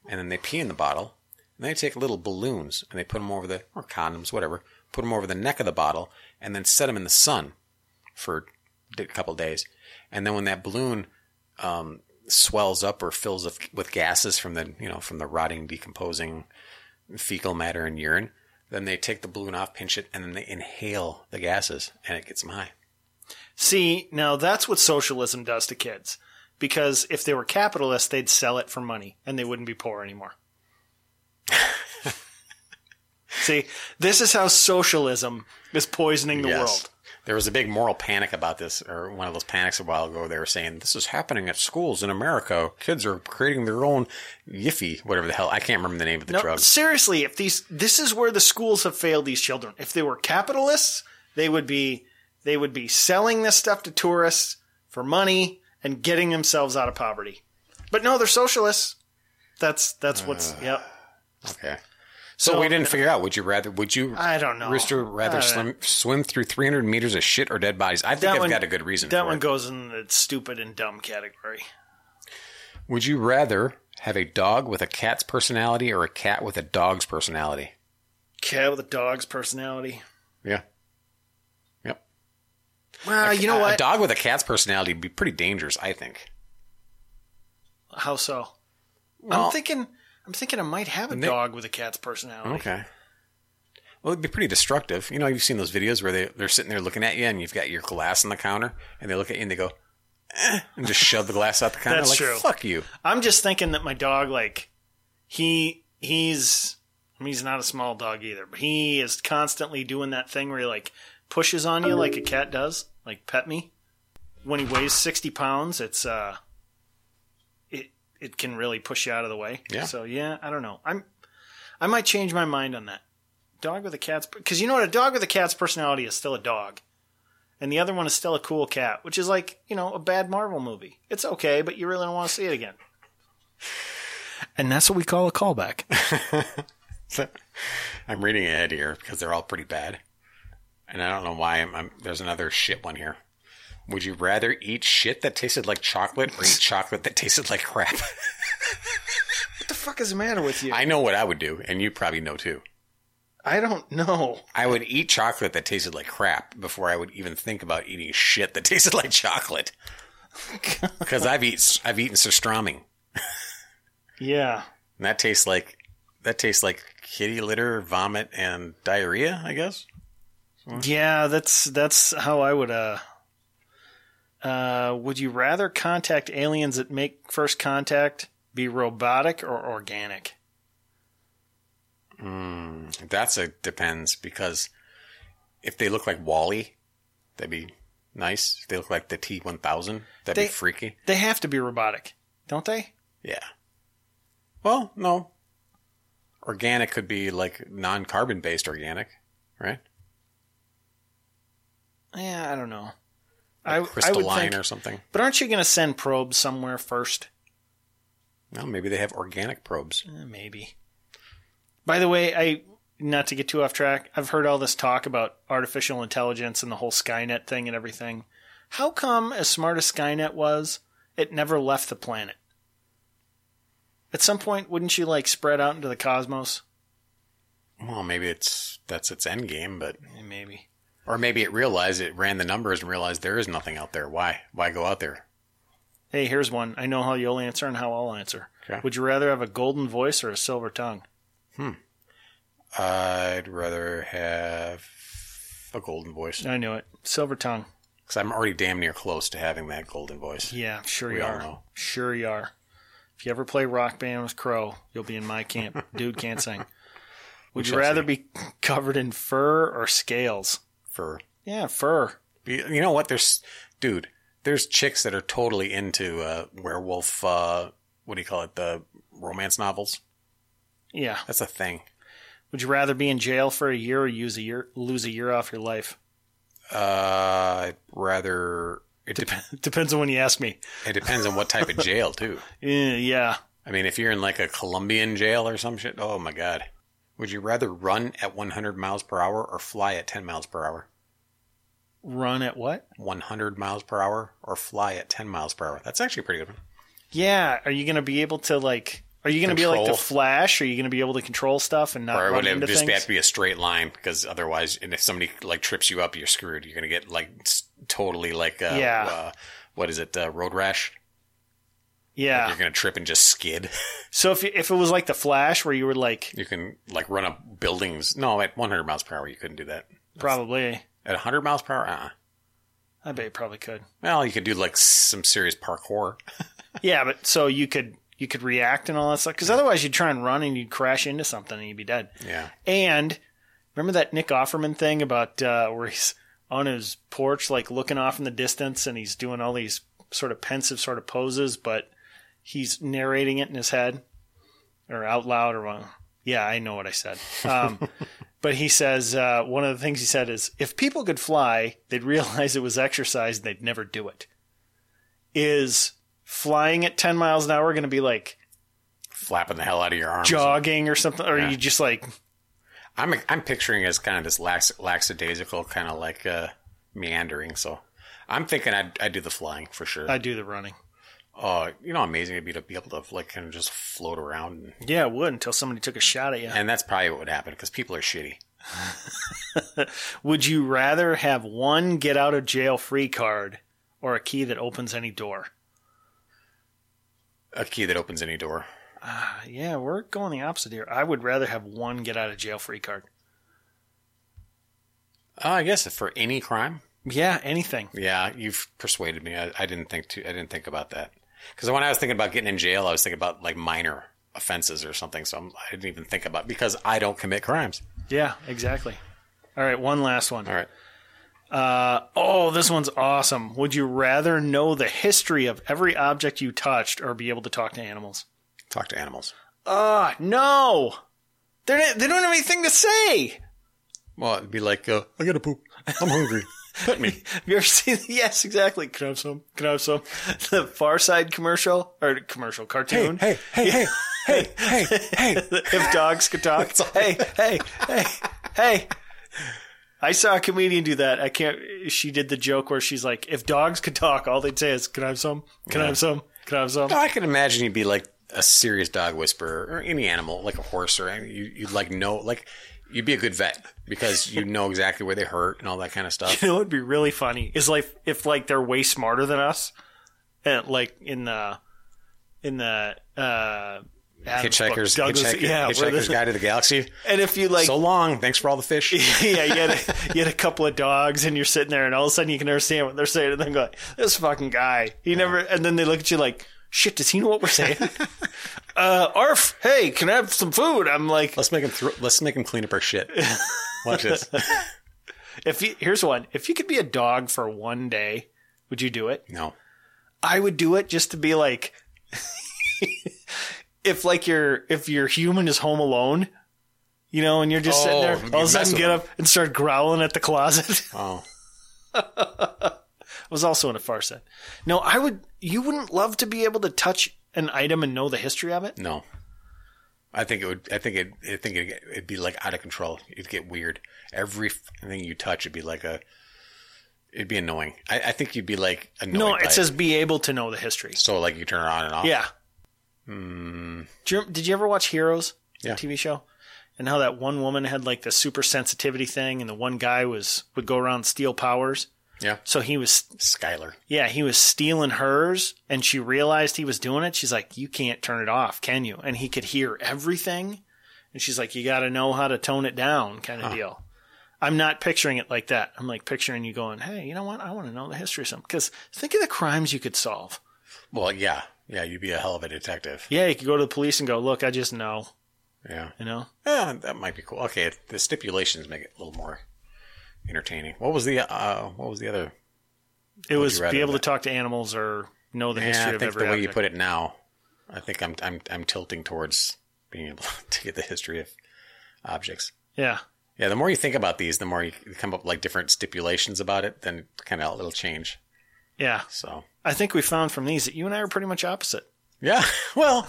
and then they pee in the bottle. And they take little balloons and they put them over the or condoms, whatever. Put them over the neck of the bottle and then set them in the sun for a couple of days. And then when that balloon um, swells up or fills up with gases from the you know from the rotting, decomposing fecal matter and urine, then they take the balloon off, pinch it, and then they inhale the gases, and it gets them high. See, now that's what socialism does to kids. Because if they were capitalists, they'd sell it for money and they wouldn't be poor anymore. See, this is how socialism is poisoning the Yes. world. There was a big moral panic about this, or one of those panics a while ago. They were saying this is happening at schools in America. Kids are creating their own Yiffy, whatever the hell. I can't remember the name of the No, drug. seriously, if these this is where the schools have failed these children. If they were capitalists, they would be they would be selling this stuff to tourists for money and getting themselves out of poverty. But no, they're socialists. That's that's what's uh, yep. Okay. So, So- we didn't figure out. Would you rather? Would you? I don't know. Rooster rather don't uh, swim, swim through 300 meters of shit or dead bodies? I think I've got a good reason That one it. goes in the stupid and dumb category. Would you rather have a dog with a cat's personality or a cat with a dog's personality? Cat with a dog's personality. Yeah. Yep. Well, you know A- what? A dog with a cat's personality would be pretty dangerous, I think. How so? Well- I'm thinking. I'm thinking I might have a They- dog with a cat's personality. Okay. Well, it'd be pretty destructive. You know, you've seen those videos where they, they're sitting there looking at you and you've got your glass on the counter and they look at you and they go, eh, and just shove the glass out the counter. That's like, true. fuck you. I'm just thinking that my dog, like, he he's I mean, he's not a small dog either, but he is constantly doing that thing where he like pushes on you like a cat does, like pet me. When he weighs sixty pounds, it's uh, it can really push you out of the way. Yeah. So yeah, I don't know. I'm I might change my mind on that. Dog with a cat's because you know what a dog with a cat's personality is still a dog. And the other one is still a cool cat, which is like, you know, a bad Marvel movie. It's okay, but you really don't want to see it again. And that's what we call a callback. I'm reading ahead here because they're all pretty bad. And I don't know why I'm, I'm there's another shit one here. Would you rather eat shit that tasted like chocolate or eat chocolate that tasted like crap? what the fuck is the matter with you? I, know what I would do, and you probably know too. I don't know. I would eat chocolate that tasted like crap before I would even think about eating shit that tasted like chocolate. Because I've eat I've eaten surströmming, Yeah. and that tastes like that tastes like kitty litter, vomit, and diarrhea. I guess. Yeah, that's that's how I would uh uh would you rather contact aliens that make first contact be robotic or organic? That's a depends because if they look like WALL-E, that'd be nice. If they look like the T one thousand, that'd They- be freaky. They have to be robotic, don't they? Yeah. Well, no. Organic could be like non carbon based organic, right? Yeah, I don't know. I, I would Crystalline think, or something. but aren't you going to send probes somewhere first? Well, maybe they have organic probes. Eh, maybe. By the way, I not to get too off track. I've heard all this talk about artificial intelligence and the whole Skynet thing and everything. How come, as smart as Skynet was, it never left the planet? At some point, wouldn't you like spread out into the cosmos? Well, maybe it's that's its end game, but Eh, Maybe. Or maybe it realized it ran the numbers and realized there is nothing out there. Why? Why go out there? Hey, here's one. I know how you'll answer and how I'll answer. Okay. Would you rather have a golden voice or a silver tongue? Hmm. I'd rather have a golden voice I knew it. Silver tongue. because I'm already damn near close to having that golden voice. Yeah, sure We you all are. know. Sure you are. If you ever play rock band with Crow, you'll be in my camp. Dude can't sing. Would you rather see. be covered in fur or scales? For Yeah, fur. you know what? There's dude. There's chicks that are totally into uh, werewolf. Uh, what do you call it? The romance novels. Yeah. That's a thing. Would you rather be in jail for a year or use a year lose a year off your life? Uh, I'd rather. It, dep Depends on when you ask me. it depends on what type of jail too. Yeah. I mean, if you're in like a Colombian jail or some shit, oh my god. Would you rather run at 100 miles per hour or fly at 10 miles per hour? Run at what? 100 miles per hour or fly at 10 miles per hour? That's actually a pretty good. One. Yeah. Are you going to be able to like? Are you going to be like the Flash? Are you going to be able to control stuff and not Or run would it into just things? have to be a straight line? Because otherwise, and if somebody like trips you up, you're screwed. You're gonna get like totally like uh, Yeah. uh, what is it? Uh, road rash. yeah. You're gonna trip and just skid. So if if it was like the Flash, where you were like You can like run up buildings. No, at 100 miles per hour, you couldn't do that. probably, At 100 miles per hour, uh I bet you probably could. well, you could do like some serious parkour. Yeah, but so you could you could react and all that stuff because otherwise you'd try and run and you'd crash into something and you'd be dead. Yeah. And remember that Nick Offerman thing about uh, where he's on his porch, like looking off in the distance, and he's doing all these sort of pensive sort of poses, but he's narrating it in his head or out loud or yeah, I know what I said. Um, but he says uh, one of the things he said is if people could fly, they'd realize it was exercise and they'd never do it. Is flying at 10 miles an hour going to be like Flapping the hell out of your arms. jogging or something? Or are Yeah. you just like, I'm I'm picturing it as kind of this lax, lackadaisical, kind of like uh, meandering. So I'm thinking I'd, I'd do the flying for sure. I'd do the running? Oh, you know, amazing it'd be to be able to like kind of just float around, and, Yeah, it would until somebody took a shot at you. and that's probably what would happen because people are shitty. Would you rather have one get out of jail free card or a key that opens any door? A key that opens any door. Uh, yeah, we're going the opposite here. I would rather have one get out of jail free card. Uh, I guess for any crime. Yeah, anything. Yeah, you've persuaded me. I, I didn't think to. I didn't think about that because when I was thinking about getting in jail, I was thinking about like minor offenses or something. So I'm, I didn't even think about because I don't commit crimes. Yeah, exactly. All right, one last one. All right. Uh, oh, this one's awesome. Would you rather know the history of every object you touched or be able to talk to animals? Talk to animals. Ah, no. They're, they don't have anything to say. Well, it'd be like, uh, I gotta poop. I'm hungry. Pet me. Have you ever seen? Yes, exactly. Can I have some? Can I have some? The Far Side commercial or commercial cartoon. hey, hey, hey, hey, hey, hey. if dogs could talk. hey, hey, hey, hey. I saw a comedian do that. I can't. She did the joke where she's like, "If dogs could talk, all they'd say is, can I have some? Can I Yeah. have some? Can I have some?'" No, I can imagine you'd be like a serious dog whisperer or any animal, like a horse or any, you, you'd like know, like you'd be a good vet because you know exactly where they hurt and all that kind of stuff. You know, it'd be really funny. Is like if like they're way smarter than us, and like in the in the uh, Adam's book, Hitchhiker's, Douglas- Hitchhiker, yeah, Hitchhiker's Guide to the Galaxy. And if you like, so long. Thanks for all the fish. yeah, you had, a, you had a couple of dogs, and you're sitting there, and all of a sudden you can understand what they're saying, and then go, like, "This fucking guy, he never." And then they look at you like, "Shit, does he know what we're saying?" uh, Arf, hey, can I have some food? I'm like, Let's make him. Thro- let's make him clean up our shit. Watch this. if you, here's one: if you could be a dog for one day, would you do it? No. I would do it just to be like, if like your if your human is home alone, you know, and you're just sitting Oh, there, all of a mess sudden with get them. up and start growling at the closet. Oh. Was also in a Far Side. No, I would. You wouldn't love to be able to touch an item and know the history of it. No. I think it would. I think it. I think it'd, it'd be like out of control. It'd get weird. Every thing you touch, it'd be like a. It'd be annoying. I, I think you'd be like annoyed. No, it says be able to know the history. so like you turn it on and off. Yeah. Hmm. Do you, did you ever watch Heroes? Yeah. TV show. And how that one woman had like the super sensitivity thing, and the one guy was would go around steal powers. Yeah. So he was, Sylar. yeah, he was stealing hers, and she realized he was doing it. She's like, "You can't turn it off, can you?" And he could hear everything, and she's like, "You got to know how to tone it down," kind of deal. I'm not picturing it like that. I'm like picturing you going, "Hey, you know what? I want to know the history of something." Because think of the crimes you could solve. Well, yeah, yeah. You'd be a hell of a detective. Yeah, you could go to the police and go, "Look, I just know," Yeah. you know. Yeah, that might be cool. Okay, the stipulations make it a little more entertaining. What was the uh what was the other It was be able to talk to animals or know the history Yeah, I of think every the way you put it now, I think I'm I'm I'm tilting towards being able to get the history of objects. Yeah, Yeah, the more you think about these, the more you come up with like different stipulations about it, then kind of it'll change. yeah. So I think we found from these that you and I are pretty much opposite. yeah, well,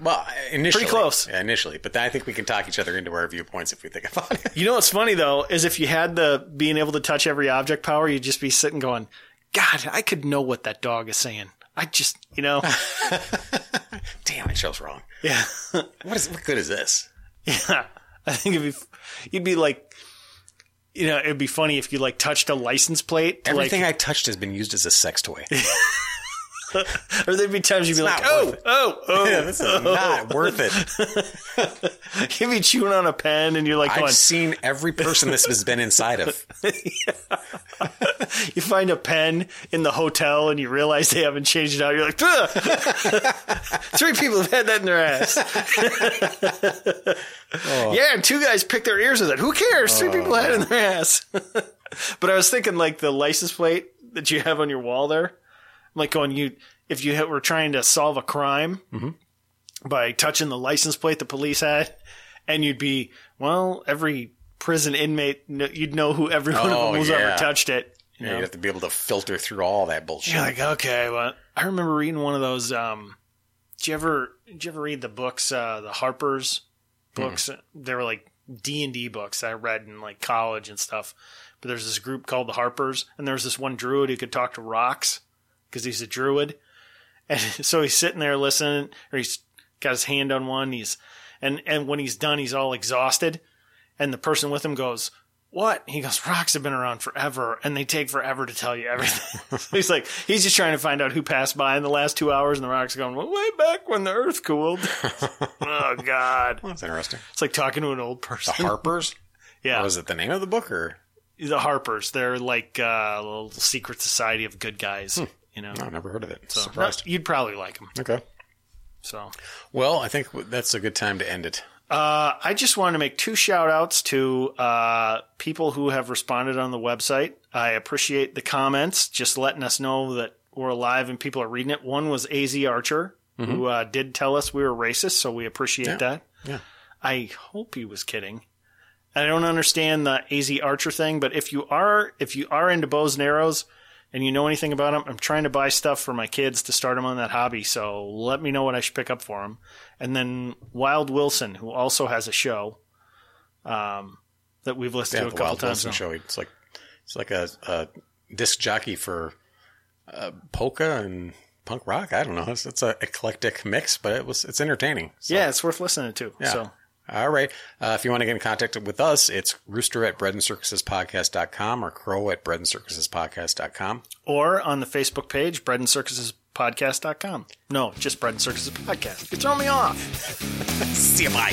well, initially, Pretty close. Yeah, initially, but then I think we can talk each other into our viewpoints if we think about it. You know what's funny though is if you had the being able to touch every object power, you'd just be sitting going, "God, I could know what that dog is saying." I just, you know, Damn, it shows wrong. yeah, What is what good is this? yeah. I think it'd be, you'd be like, you know, it'd be funny if you like touched a license plate, to, Everything like, I touched has been used as a sex toy. or there'd be times you'd be like, "Oh, oh, oh," Yeah, this is not worth it. you'd be chewing on a pen, and you're like, I've seen every person this has been inside of. you find a pen in the hotel and you realize they haven't changed it out. You're like, three people have had that in their ass. Oh. Yeah, and two guys picked their ears with it. Who cares? Three oh, people had it in their ass. But I was thinking like the license plate that you have on your wall there. Like going, you if you were trying to solve a crime by touching the license plate the police had, and you'd be well, every prison inmate, you'd know who every one of Oh, them was yeah. ever touched it. You Yeah, know? you have to be able to filter through all that bullshit. You're like, okay, well, I remember reading one of those. Um, did you ever did you ever read the books, uh, the Harper's books? They were like D and D books I read in like college and stuff. But there's this group called the Harpers, and there's this one druid who could talk to rocks because he's a druid, and so he's sitting there listening, or he's got his hand on one. He's and and when he's done, he's all exhausted, and the person with him goes. What? He goes, rocks have been around forever and they take forever to tell you everything. So he's like, he's just trying to find out who passed by in the last two hours and the rocks are going, well, way back when the earth cooled. oh, God. Well, that's interesting. It's like talking to an old person. The. Harpers? yeah. Was it the name of the book or? the Harpers. They're like uh, a little secret society of good guys, you know. No, I've never heard of it. So, Surprised. you'd probably like them. Okay. So, Well, I think that's a good time to end it. Uh, I just want to make two shout outs to uh, people who have responded on the website. I appreciate the comments, just letting us know that we're alive and people are reading it. One was AZ Archer, who uh, did tell us we were racist, so we appreciate Yeah. that. Yeah. I hope he was kidding. I don't understand the AZ Archer thing, but if you are if you are into bows and arrows and you know anything about them, I'm trying to buy stuff for my kids to start them on that hobby. So let me know what I should pick up for them. And then Wild Wilson, who also has a show um, that we've listened Yeah, to a couple Wild times. Wilson now. show. It's like it's like a, a disc jockey for uh, polka and punk rock. I don't know. It's, it's a eclectic mix, but it was it's entertaining. So, Yeah, it's worth listening to. Yeah. So All right. Uh, if you want to get in contact with us, it's rooster at bread and circuses breadandcircusespodcast.com or crow at bread and circuses breadandcircusespodcast.com. or on the Facebook page, Bread and Circuses Podcast.com. No, just Bread and Circuses Podcast. You're throwing me off. See you. Bye.